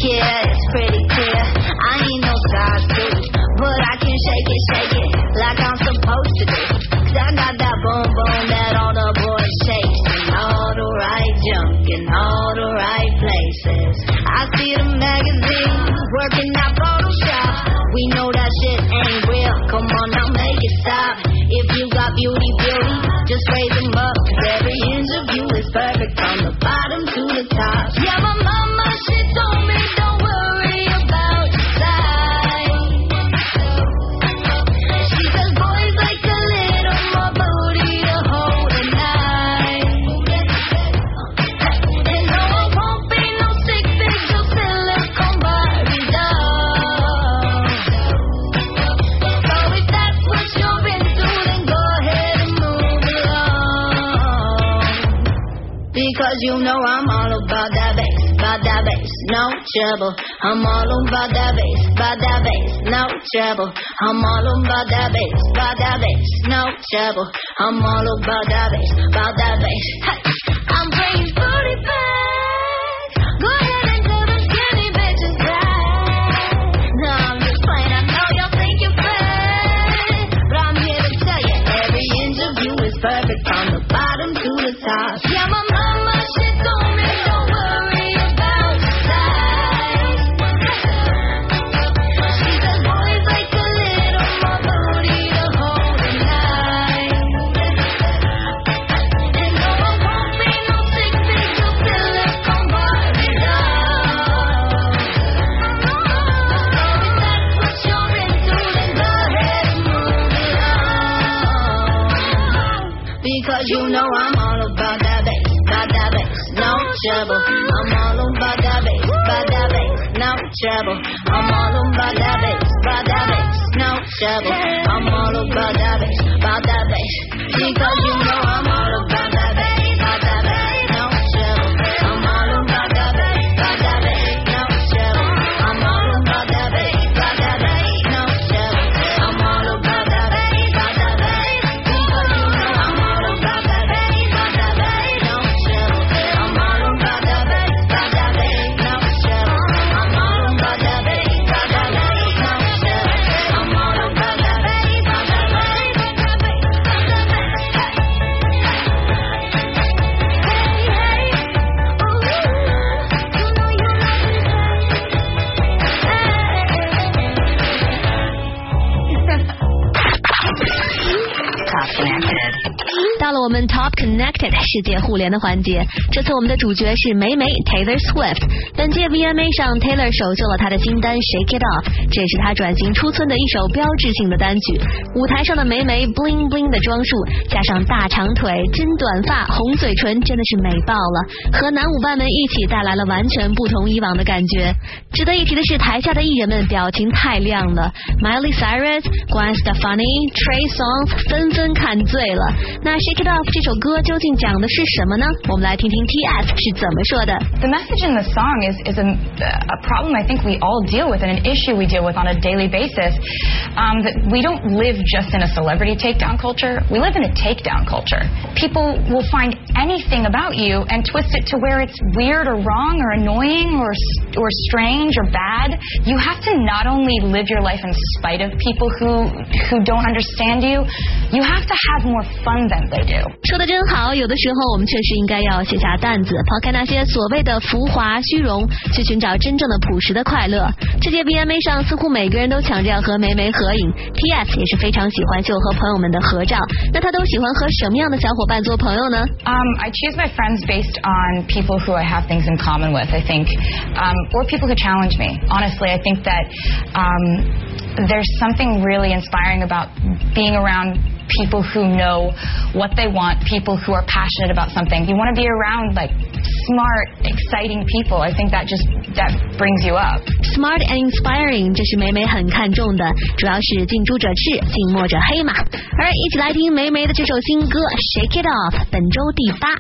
Yeah, it's pretty clear. I ain't no I'm all on by that bass, by that bass, no trouble. I'm all on by that bass, by that bass, no trouble. I'm all on by that bass, by that bass. Hey, I'm playing. Connected 世界互联的环节。这次我们的主角是梅梅 Taylor Swift。本届 VMA 上，Taylor 首秀了他的新单 Shake It Off，这是他转型出村的一首标志性的单曲。舞台上的梅梅 bling bling 的装束，加上大长腿、金短发、红嘴唇，真的是美爆了。和男舞伴们一起带来了完全不同以往的感觉。值得一提的是，台下的艺人们表情太亮了，Miley Cyrus、Gwen Stefani、Trey Songz 纷纷看醉了。那 Shake It Off 这首歌究竟讲的是什么呢？我们来听听 TS 是怎么说的。 The message in the song is is a, a problem I think we all deal with and an issue we deal with on a daily basis. Um, that we don't live just in a celebrity takedown culture. We live in a takedown culture. People will find anything about you and twist it to where it's weird or wrong or annoying or or strange or bad. You have to not only live your life in spite of people who who don't understand you. You have to have more fun than they do. 说的真好，有的时候我们确实应该要卸下担子，抛开那些所谓的浮华虚荣，去寻找真正的朴实的快乐。这届 VMA 上，似乎每个人都抢着要和梅梅合影，TS 也是非常喜欢秀和朋友们的合照。那他都喜欢和什么样的小伙伴做朋友呢？ Um, I choose my friends based on people who I have things in common with, I think, um, or people who challenge me. Honestly, I think that um, there's something really inspiring about being around people who know what they want, people who are passionate about something. You want to be around like smart, exciting people. I think that just that brings you up. Smart and inspiring，这是梅梅很看重的，主要是近朱者赤，近墨者黑嘛。而一起来听梅梅的这首新歌《Shake It Off》，本周第八。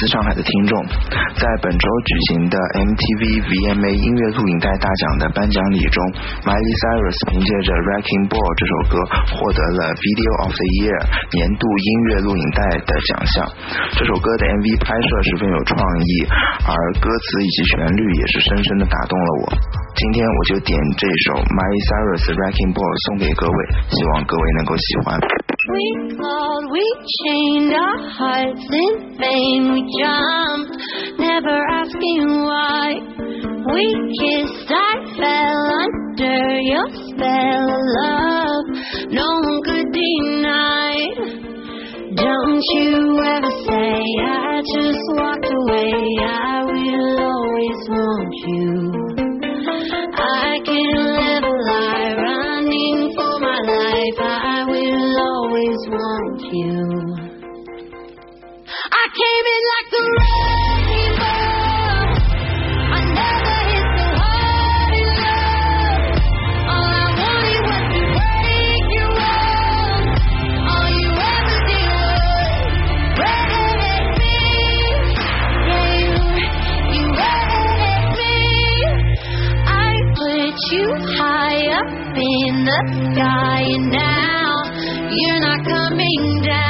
来自上海的听众。在本周举行的 MTV VMA 音乐录影带大奖的颁奖礼中，Miley Cyrus 凭借着 Wrecking Ball 这首歌获得了 Video of the Year 年度音乐录影带的奖项。这首歌的 MV 拍摄十分有创意，而歌词以及旋律也是深深的打动了我。今天我就点这首 Miley Cyrus Wrecking Ball 送给各位，希望各位能够喜欢。We clawed, we chained our hearts in vain. We jumped, never asking why. We kissed, I fell under your spell love. No one could deny. Don't you ever say I just walked away. I will always want you. I can't high up in the sky, and now you're not coming down.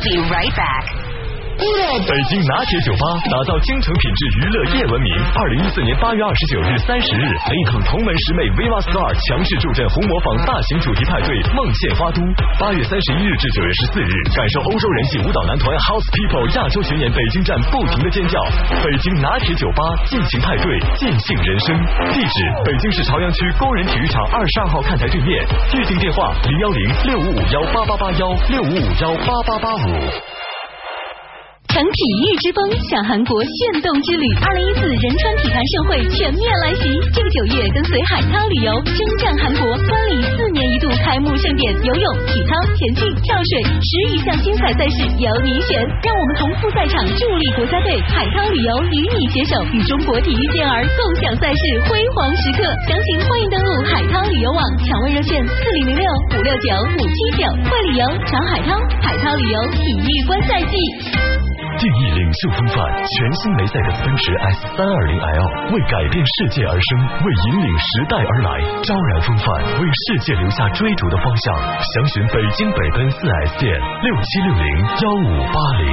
Be right back. 北京拿铁酒吧打造京城品质娱乐夜文明。二零一四年八月二十九日、三十日，林肯同门师妹 Viva Star 强势助阵红模仿大型主题派对梦现花都。八月三十一日至九月十四日，感受欧洲人气舞蹈男团 House People 亚洲巡演北京站不停的尖叫。北京拿铁酒吧尽情派对，尽兴人生。地址：北京市朝阳区工人体育场二十二号看台对面。预订电话：零幺零六五五幺八八八幺六五五幺八八八五。乘体育之风享韩国炫动之旅。二零一四仁川体坛盛会全面来袭，这个九月跟随海涛旅游征战韩国，观礼四年一度开幕盛典，游泳、体操、田径、跳水十余项精彩赛事由你选。让我们同赴赛场，助力国家队。海涛旅游与你携手，与中国体育健儿共享赛事辉煌时刻。详情欢迎登录海涛旅游网，抢位热线四零零六五六九五七九，会旅游找海涛，海涛旅游体育观赛季。定义领袖风范，全新梅赛德斯奔驰 S 三二零 L 为改变世界而生，为引领时代而来，昭然风范，为世界留下追逐的方向。详询北京北奔四 S 店六七六零幺五八零。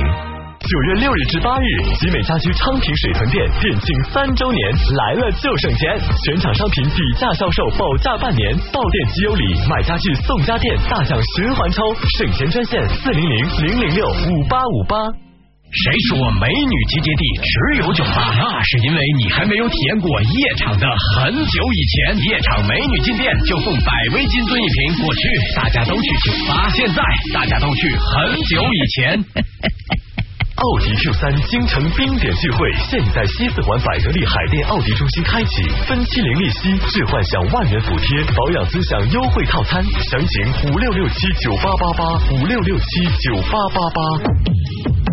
九月六日至八日，集美家居昌平水屯店店庆三周年，来了就省钱，全场商品底价销售，保价半年，到店即有礼，买家具送家电，大奖循环抽，省钱专线四零零零零六五八五八。谁说美女集结地只有酒吧？那是因为你还没有体验过夜场的。很久以前，夜场美女进店就送百威金樽一瓶。过去大家都去酒吧，现在大家都去很久以前。奥迪 Q 三京城冰点聚会现已在西四环百得利海淀奥迪中心开启，分期零利息，置换享万元补贴，保养尊享优惠套餐，详情五六六七九八八八五六六七九八八八。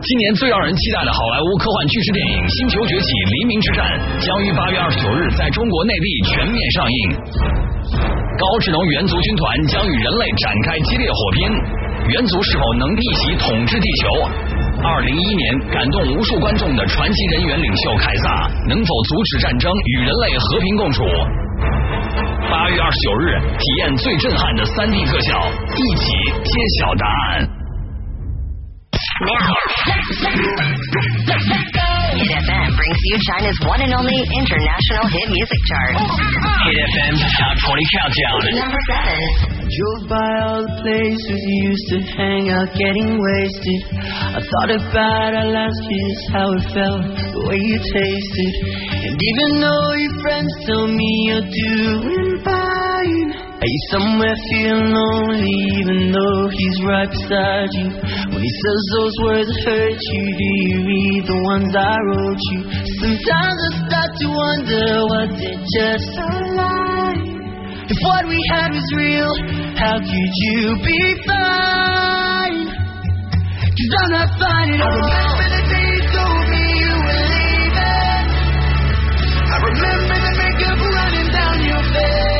今年最让人期待的好莱坞科幻巨制电影《星球崛起：黎明之战》将于八月二十九日在中国内地全面上映。高智能猿族军团将与人类展开激烈火拼，猿族是否能逆袭统治地球？二零一一年感动无数观众的传奇人猿领袖凯撒，能否阻止战争与人类和平共处？八月二十九日，体验最震撼的三 D 特效，一起揭晓答案。Hit FM brings you China's one and only international hit music chart. Hit FM Top 20 Countdown. Number seven. Drove by all the places you used to hang out, getting wasted. I thought about our last kiss, how it felt, the way you tasted. And even though your friends tell me you're doing fine, are you somewhere feeling lonely, even though he's right beside you? When he says those words that hurt you, do you read the ones I wrote you? Sometimes I start to wonder, was it just a lie? If what we had was real, how could you be fine? Cause I'm not fine at all. I remember the day you told me you were leaving. I remember the makeup running down your face.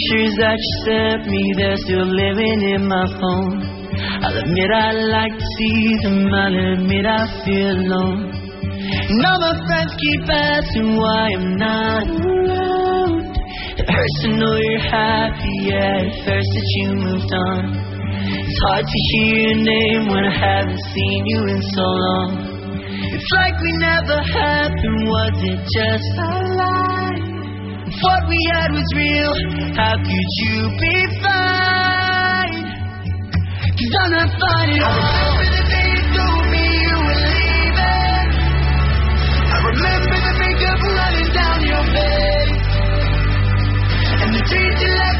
pictures that you sent me, they're still living in my phone. I'll admit I like to see them, I'll admit I feel alone. And all my friends keep asking why I'm not around. It hurts to know you're happy, yeah, it hurts that you moved on. It's hard to hear your name when I haven't seen you in so long. It's like we never happened, was it just a lie? What we had was real, how could you be fine? Cause I'm not fine at all. I remember the day you told me you were leaving. I remember the makeup running down your face. And the dreams you left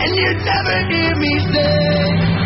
And you'd never hear me say,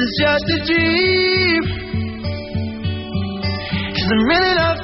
is just a dream. Cause I'm running out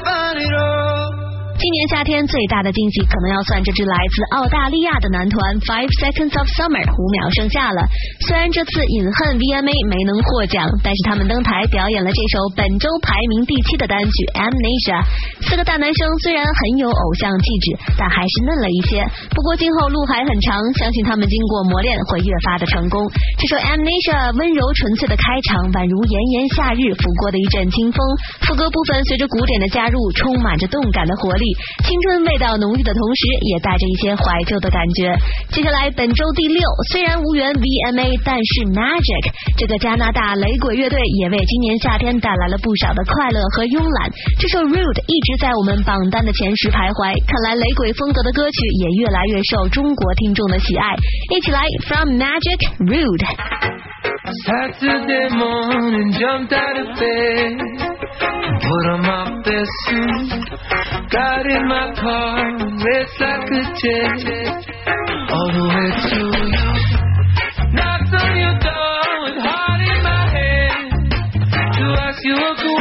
今年夏天最大的惊喜，可能要算这支来自澳大利亚的男团 Five Seconds of Summer 五秒盛夏了。虽然这次隐恨 VMA 没能获奖，但是他们登台表演了这首本周排名第七的单曲 Amnesia。四个大男生虽然很有偶像气质，但还是嫩了一些。不过今后路还很长，相信他们经过磨练会越发的成功。这首 Amnesia 温柔纯粹的开场，宛如炎炎夏日拂过的一阵清风。副歌部分随着鼓点的加入，充满着动感的活力。青春味道浓郁的同时，也带着一些怀旧的感觉。接下来本周第六，虽然无缘 VMA，但是 Magic 这个加拿大雷鬼乐队也为今年夏天带来了不少的快乐和慵懒。这首 Rude 一直在我们榜单的前十徘徊，看来雷鬼风格的歌曲也越来越受中国听众的喜爱。一起来 From Magic Rude。In my car, raced like a jet, all the way to you. Knocked on your door with heart in my hand to ask you a question.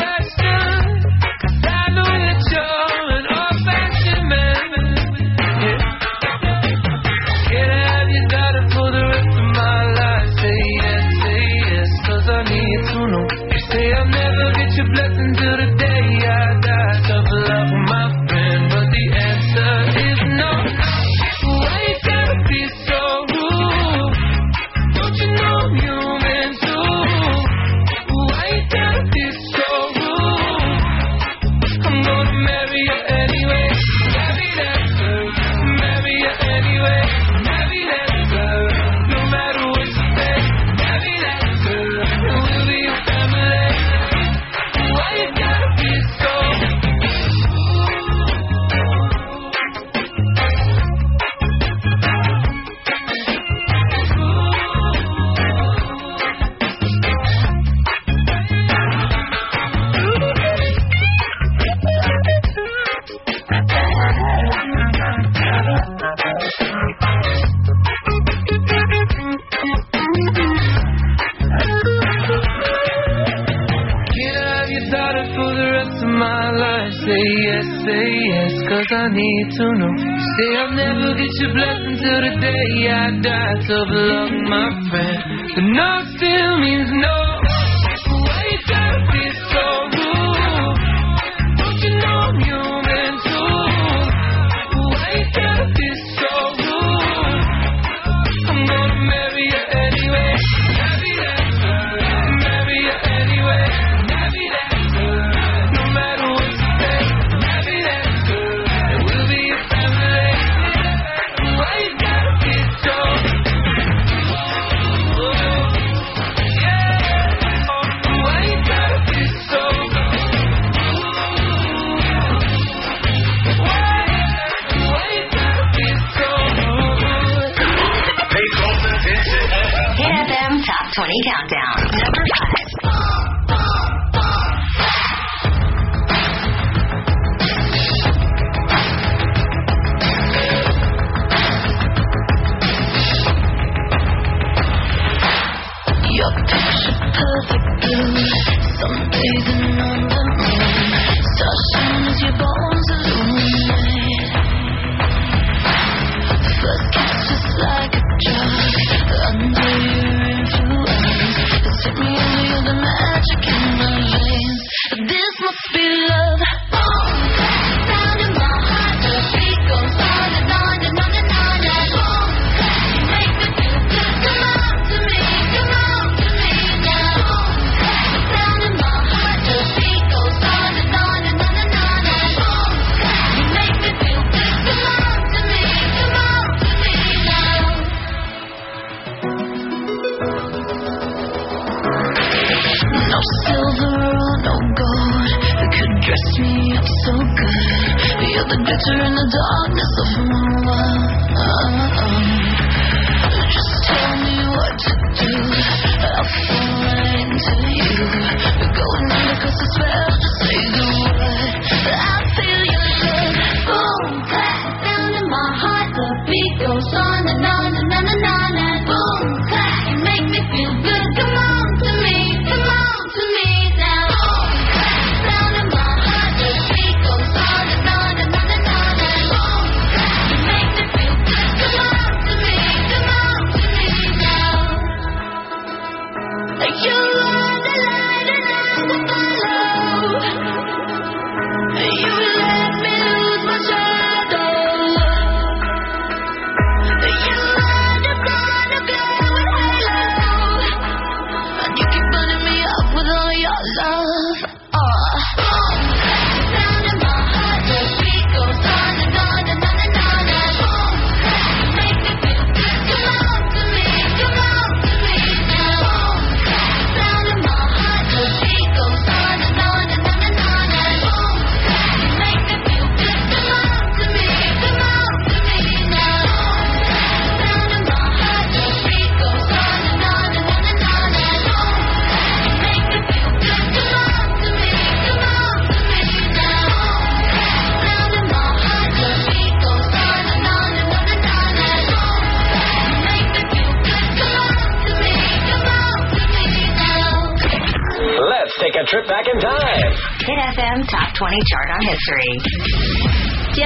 Factory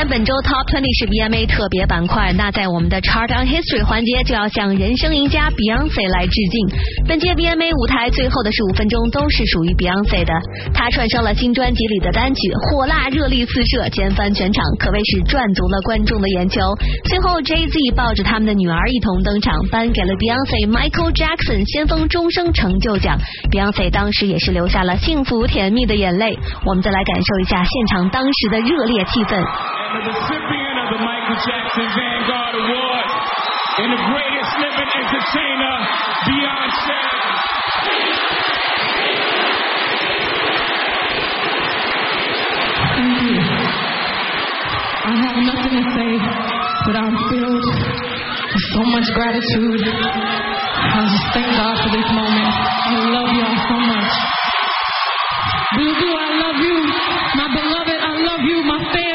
本周 Top 20是 VMA 特别板块，那在我们的 Chart on History 环节就要向人生赢家 Beyonce 来致敬。本届 VMA 舞台最后的十五分钟都是属于 Beyonce 的，她串烧了新专辑里的单曲，火辣热力四射，掀翻全场，可谓是赚足了观众的眼球。随后 Jay Z 抱着他们的女儿一同登场，颁给了 Beyonce Michael Jackson 先锋终生成就奖。Beyonce 当时也是流下了幸福甜蜜的眼泪。我们再来感受一下现场当时的热烈气氛。The recipient of the Michael Jackson Vanguard Award and the greatest living entertainer, Beyonce. Thank you. I have nothing to say, but I'm filled with so much gratitude. I just thank God for this moment. I love y'all so much. Boo Boo, I love you. My beloved, I love you. My love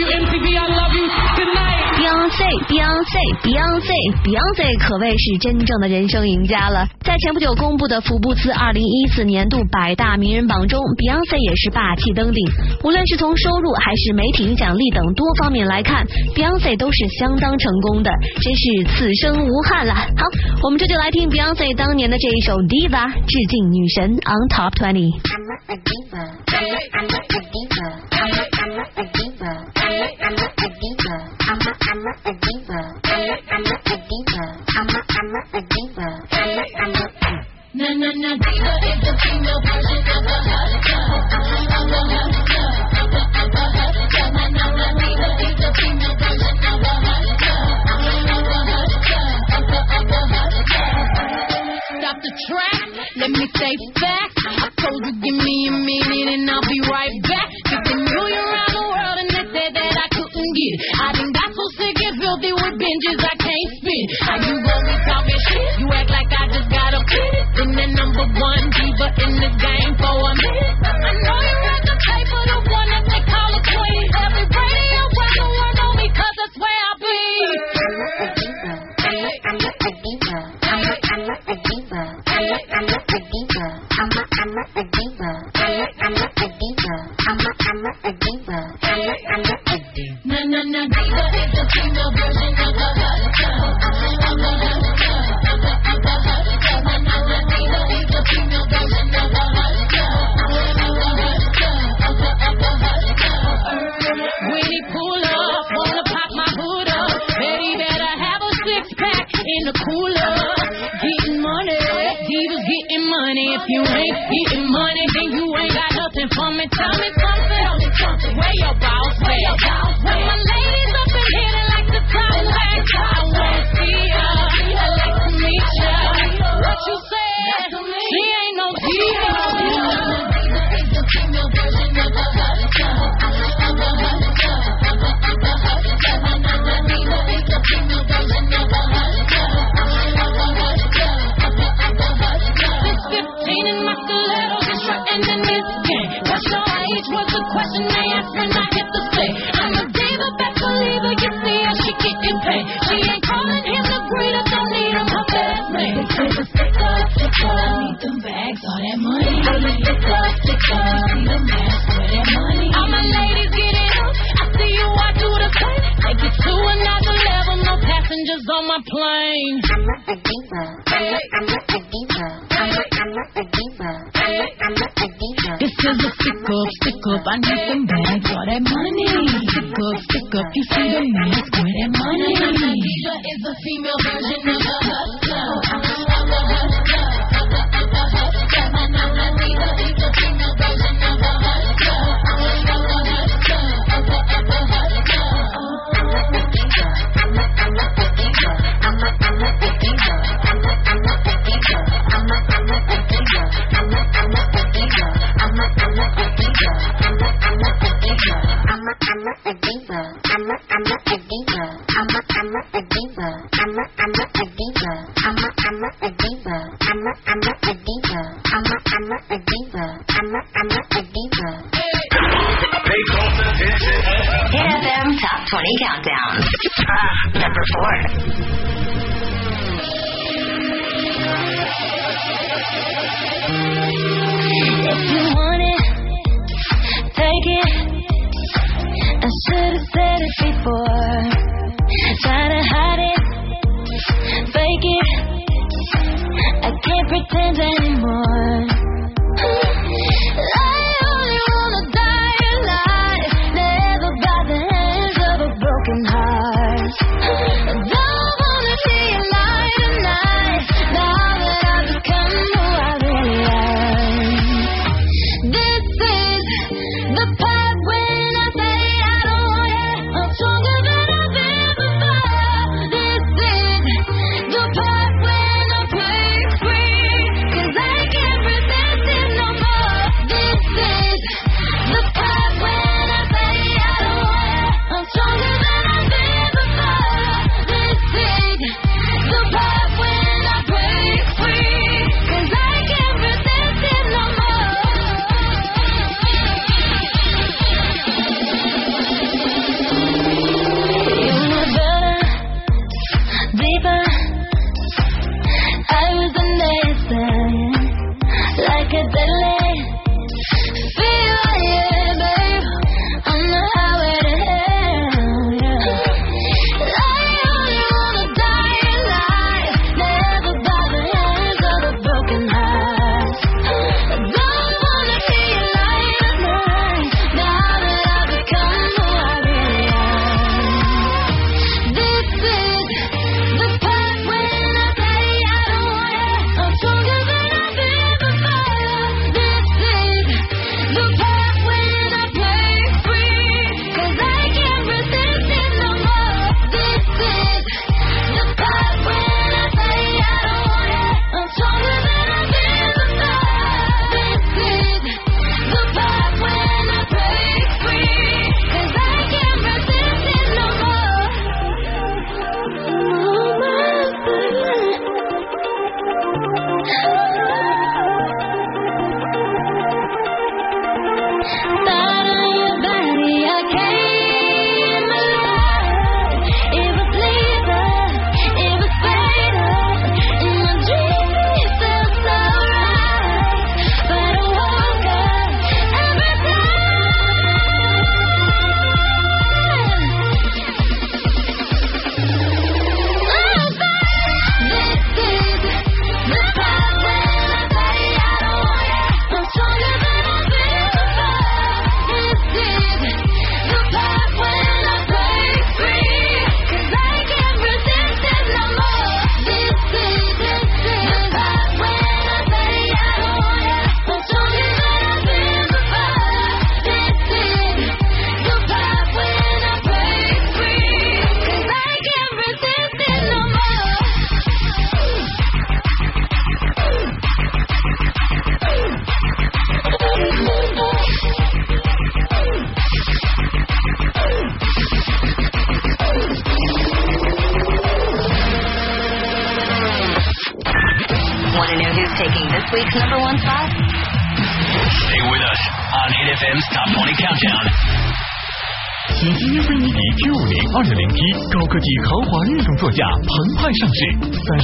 you. MTV, I love you. Good night. Beyonce Beyonce Beyonce Beyonce 可谓是真正的人生赢家了。在前不久公布的福布斯二零一四年度百大名人榜中，Beyonce 也是霸气登顶。无论是从收入还是媒体影响力等多方面来看，Beyonce 都是相当成功的，真是此生无憾了。好，我们这就来听 Beyonce 当年的这一首 Diva，致敬女神 On Top Twenty。I'm not a diva. I'm not a diva. I'm not, I'm not a diva. I'm not, I'm not a diva. I'm not, I'm not a diva. I'm not, I'm not a diva. I'm not, I'm not a diva. I'm not, I'm not. Na na na diva is the female version of a hustler. Of a hustler. Of a, of a hustler. Na na na diva is the female version of a hustler. Of a hustler. Of a, of a hustler. Stop the track. Let me say facts. I told you give me a minute and I'll be right back. Fifty million around the world Get. I done got so sick and filthy with binges I can't spit. How you be talking shit? You act like I just got a fit. Been the number one diva in the game for a minute. I know you read the paper, the one that they call a queen. Every radio worker word on me 'cause that's where I be. I'm a diva. I'm not, I'm a diva. I'm not, I'm a diva. I'm not, I'm a diva. I'm not, I'm a diva. I'm not, I'm a diva.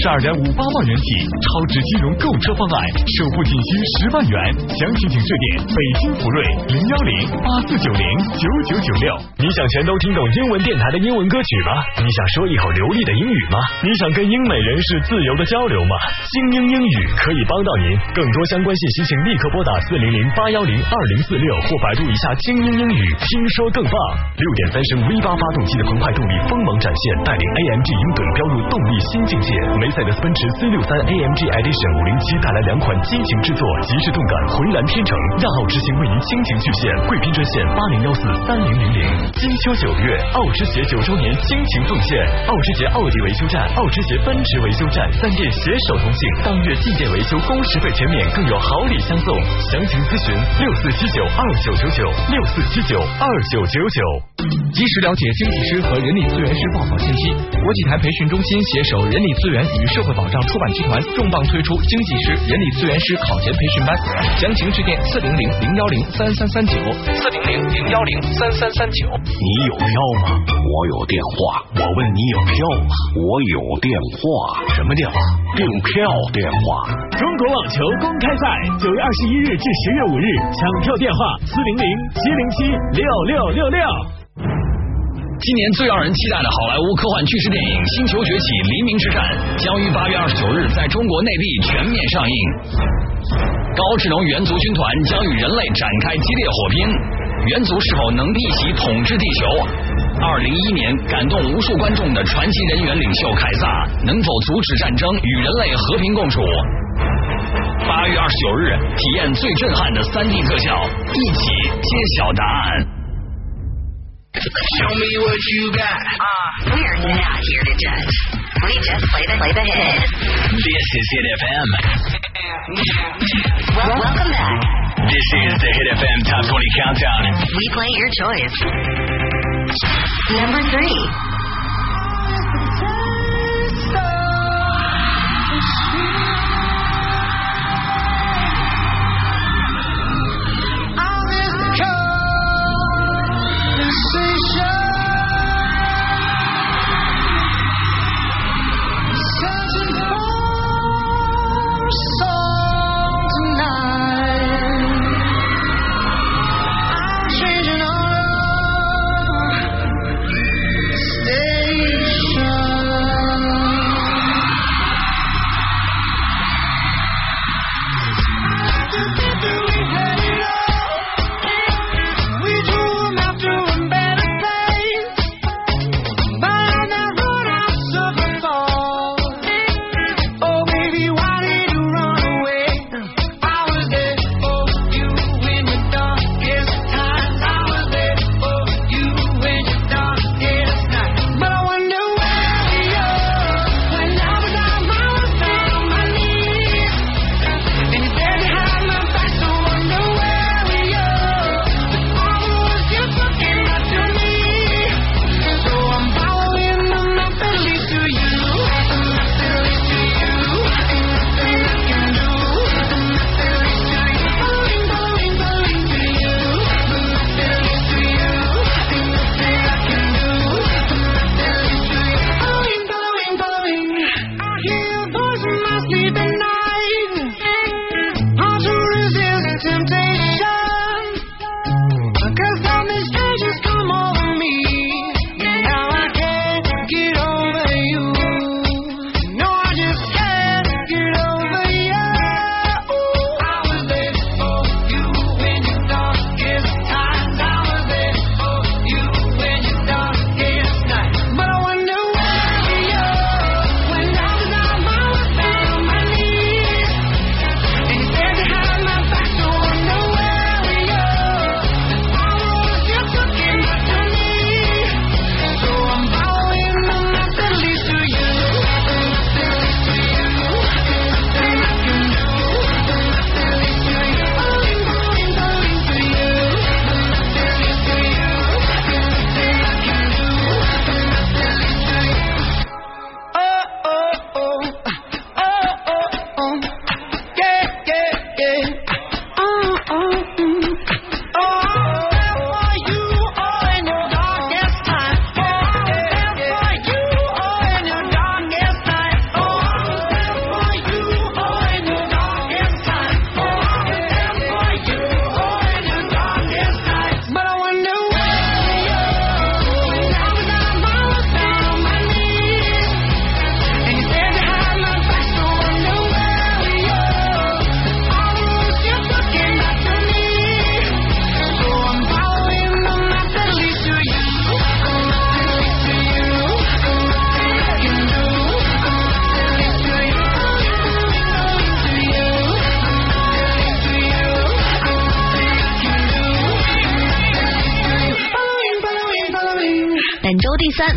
十二点五八万元起，超值金融购车方案，首付仅需十万元。详情请致电北京福瑞零幺零八四九零九九九六。你想全都听懂英文电台的英文歌曲吗？你想说一口流利的英语吗？你想跟英美人士自由的交流吗？精英英语可以帮到您。更多相关信息请立刻拨打四零零八幺零二零四六或百度一下精英英语，听说更棒。六点三升 V 八发动机的澎湃动力锋芒展现，带领 AMG 英盾飙入动力新境界。梅赛德斯奔驰 C 六三 AMG Edition 五零七带来两款激情之作，极致动感，浑然天成，让奥之星为您倾情巨献。贵宾专线八零幺四三零零零。金秋九月，奥之协九周年倾情奉献，奥之协奥迪维修站、奥之协奔驰维修站三店携手同庆，当月进店维修工时费全免，更有好礼相送。详情咨询六四七九二九九九六四七九二九九九。及时了解经济师和人力资源师报考信息。国际台培训中心携手人力资源与社会保障出版集团重磅推出经济师、人力资源师考前培训班，详情致电四零零零幺零三三三九四零零零幺零三三三九。你有票吗？我有电话。我问你有票吗？我有电话。什么电话？订票电话。中国网球公开赛九月二十一日至十月五日，抢票电话四零零七零七六六六六。今年最让人期待的好莱坞科幻巨制电影《星球崛起：黎明之战》将于八月二十九日在中国内地全面上映。高智能猿族军团将与人类展开激烈火拼，猿族是否能逆袭统治地球？二零一一年感动无数观众的传奇人员领袖凯撒，能否阻止战争，与人类和平共处？八月二十九日，体验最震撼的三 D 特效，一起揭晓答案。Show me what you got. We're not here to judge. We just play the, play the hits. This is Hit FM. Well, welcome back. This is the Hit FM Top 20 Countdown. We play your choice. Number three.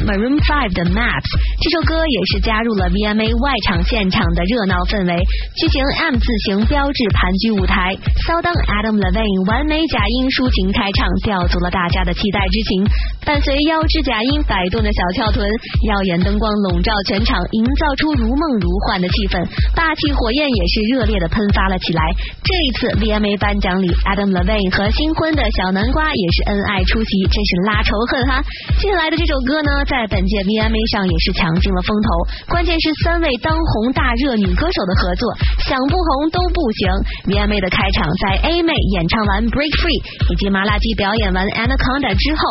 Maroon Five 的 Maps 这首歌也是加入了 VMA 外场现场的热闹氛围，巨型 M 字形标志盘踞舞台，骚当 Adam Levine 完美假音抒情开唱，吊足了大家的期待之情。伴随腰肢假音摆动的小翘臀，耀眼灯光笼罩全场，营造出如梦如幻的气氛，霸气火焰也是热烈的喷发了起来。这一次 VMA 颁奖礼，Adam Levine 和新婚的小南瓜也是恩爱出席，真是拉仇恨哈。接下来的这首歌呢，在本届 VMA 上也是抢尽了风头。关键是三位当红大热女歌手的合作，想不红都不行。VMA 的开场，在 A 妹演唱完 Break Free 以及麻辣鸡表演完 Anaconda 之后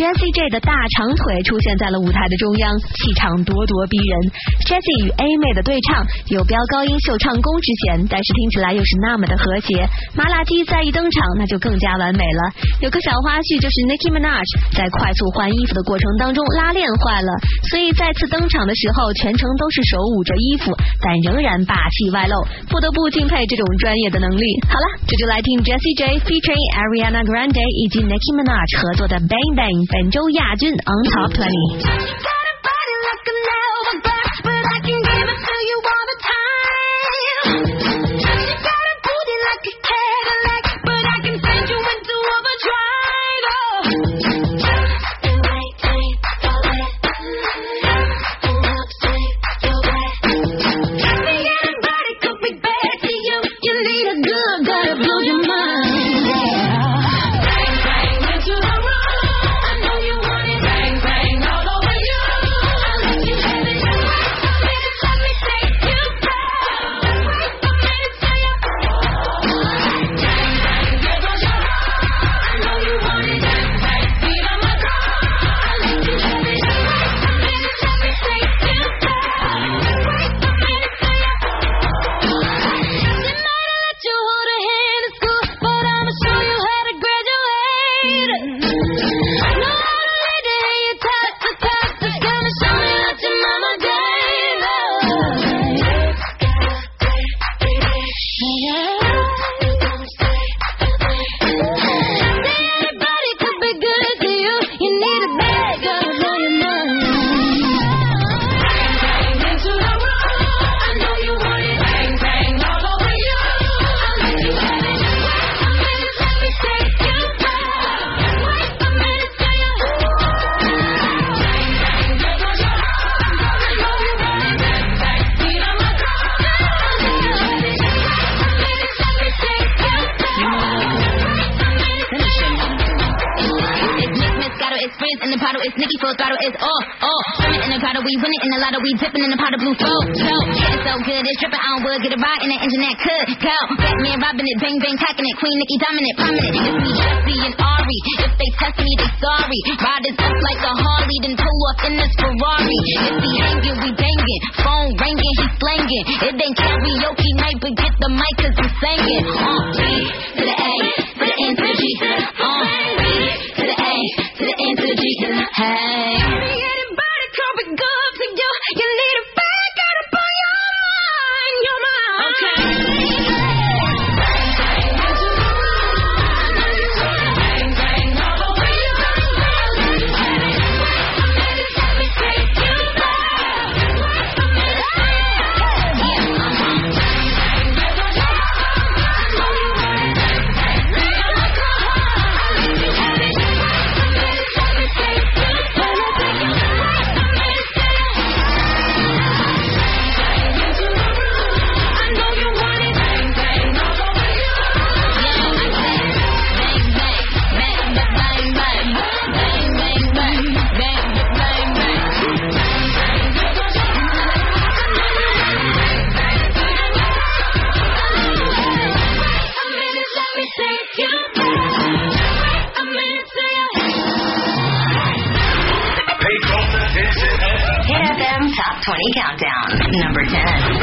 ，Jessie J 的大长腿出现在了舞台的中央，气场咄咄逼人。Jessie 与 A 妹的对唱有飙高音秀唱功之嫌，但是听起来又是那么的和谐。麻辣鸡再一登场，那就更加完美了。有个小花絮就是 Nicki Minaj 在快速换衣服的过程当中拉链坏了，所以再次登场的时候全程都是手捂着衣服，但仍然霸气外露，不得不敬佩这种专业的能力。好了，这就来听 Jessie J featuring Ariana Grande 以及 Nicki Minaj 合作的 Bang Bang 本周亚军 On Top Twenty。Nicki full throttle, it's all, all. Swimming in the grotto, we winning in the lotto, we dipping in the pot of blue flow. So, yeah, it's so good, it's dripping on wood, get a ride in the engine that could go. Batman robbing it, bang bang cocking it, Queen Nicki dominant, prominent. It's me, Jesse and Ari. If they test me, they sorry. Riders up like a Harley, then pull off in this Ferrari. If he hanging, we banging. Phone ringing, he slanging. It ain't karaoke night, but get the mic 'cause I'm singing. Uh, to the A, Hey. Number 10.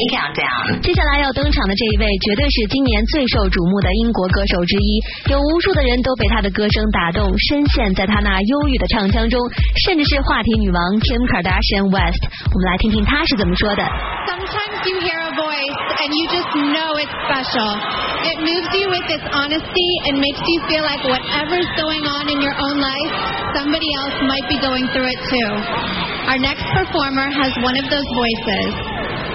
Countdown. 接下来要登场的这一位，绝对是今年最受瞩目的英国歌手之一，有无数的人都被他的歌声打动，深陷在他那忧郁的唱腔中，甚至是话题女王 Kim Kardashian West。我们来听听她是怎么说的。 Sometimes you hear a voice and you just know it's special. It moves you with its honesty and makes you feel like whatever's going on in your own life, somebody else might be going through it too. Our next performer has one of those voices.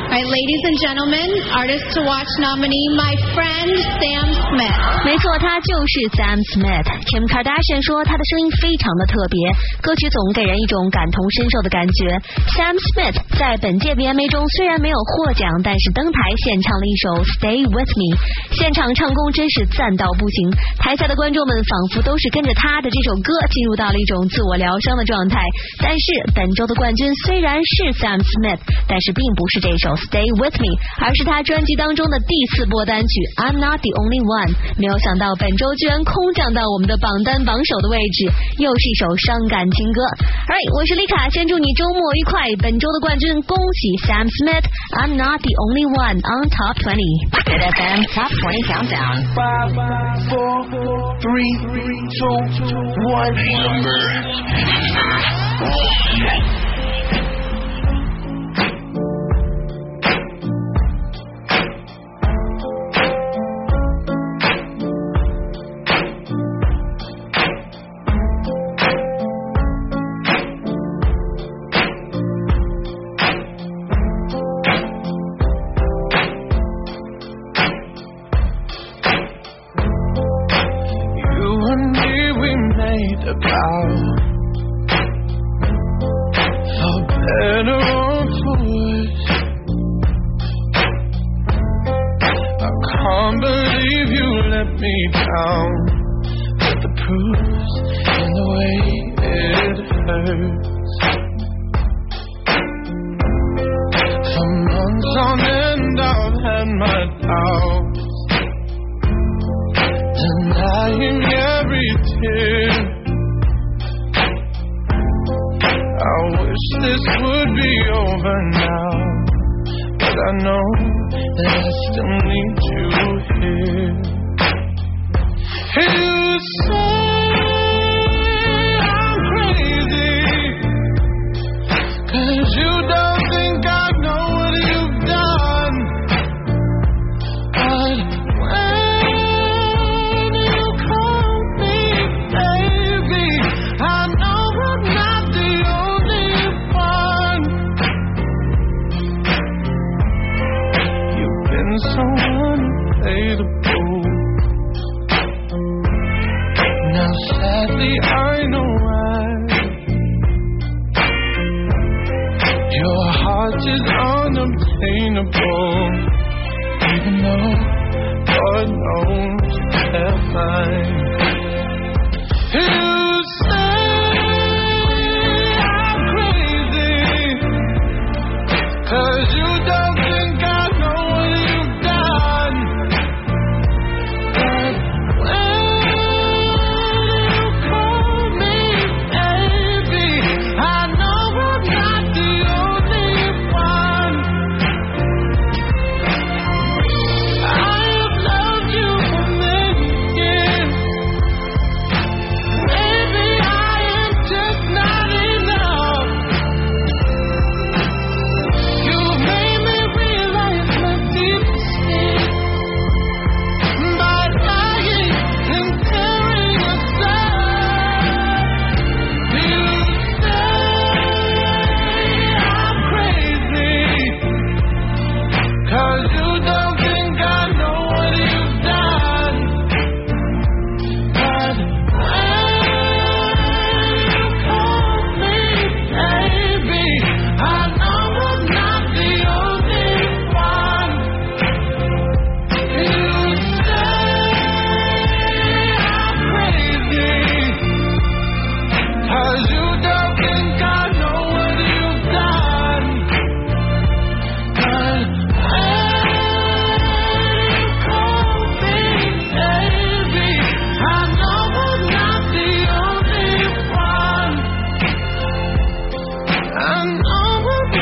Right, ladies and gentlemen, artist to watch nominee, my friend Sam Smith. 没错，他就是 Sam Smith。Kim Kardashian 说他的声音非常的特别，歌曲总给人一种感同身受的感觉。Sam Smith 在本届 VMA 中虽然没有获奖，但是登台献唱了一首 Stay With Me，现场唱功真是赞到不行。台下的观众们仿佛都是跟着他的这首歌进入到了一种自我疗伤的状态。但是本周的冠军虽然是 Sam Smith，但是并不是这首 Stay With Me，而是他专辑当中的第四波单曲 I'm Not the Only One。没有想到本周居然空降到我们的榜单榜首的位置，又是一首伤感情歌。Alright，我是丽卡，先祝你周末愉快。本周的冠军，恭喜 Sam Smith，I'm Not the Only One on Top 20。 Hit FM Top 20 Countdown. Five, four, three, two, one. Number You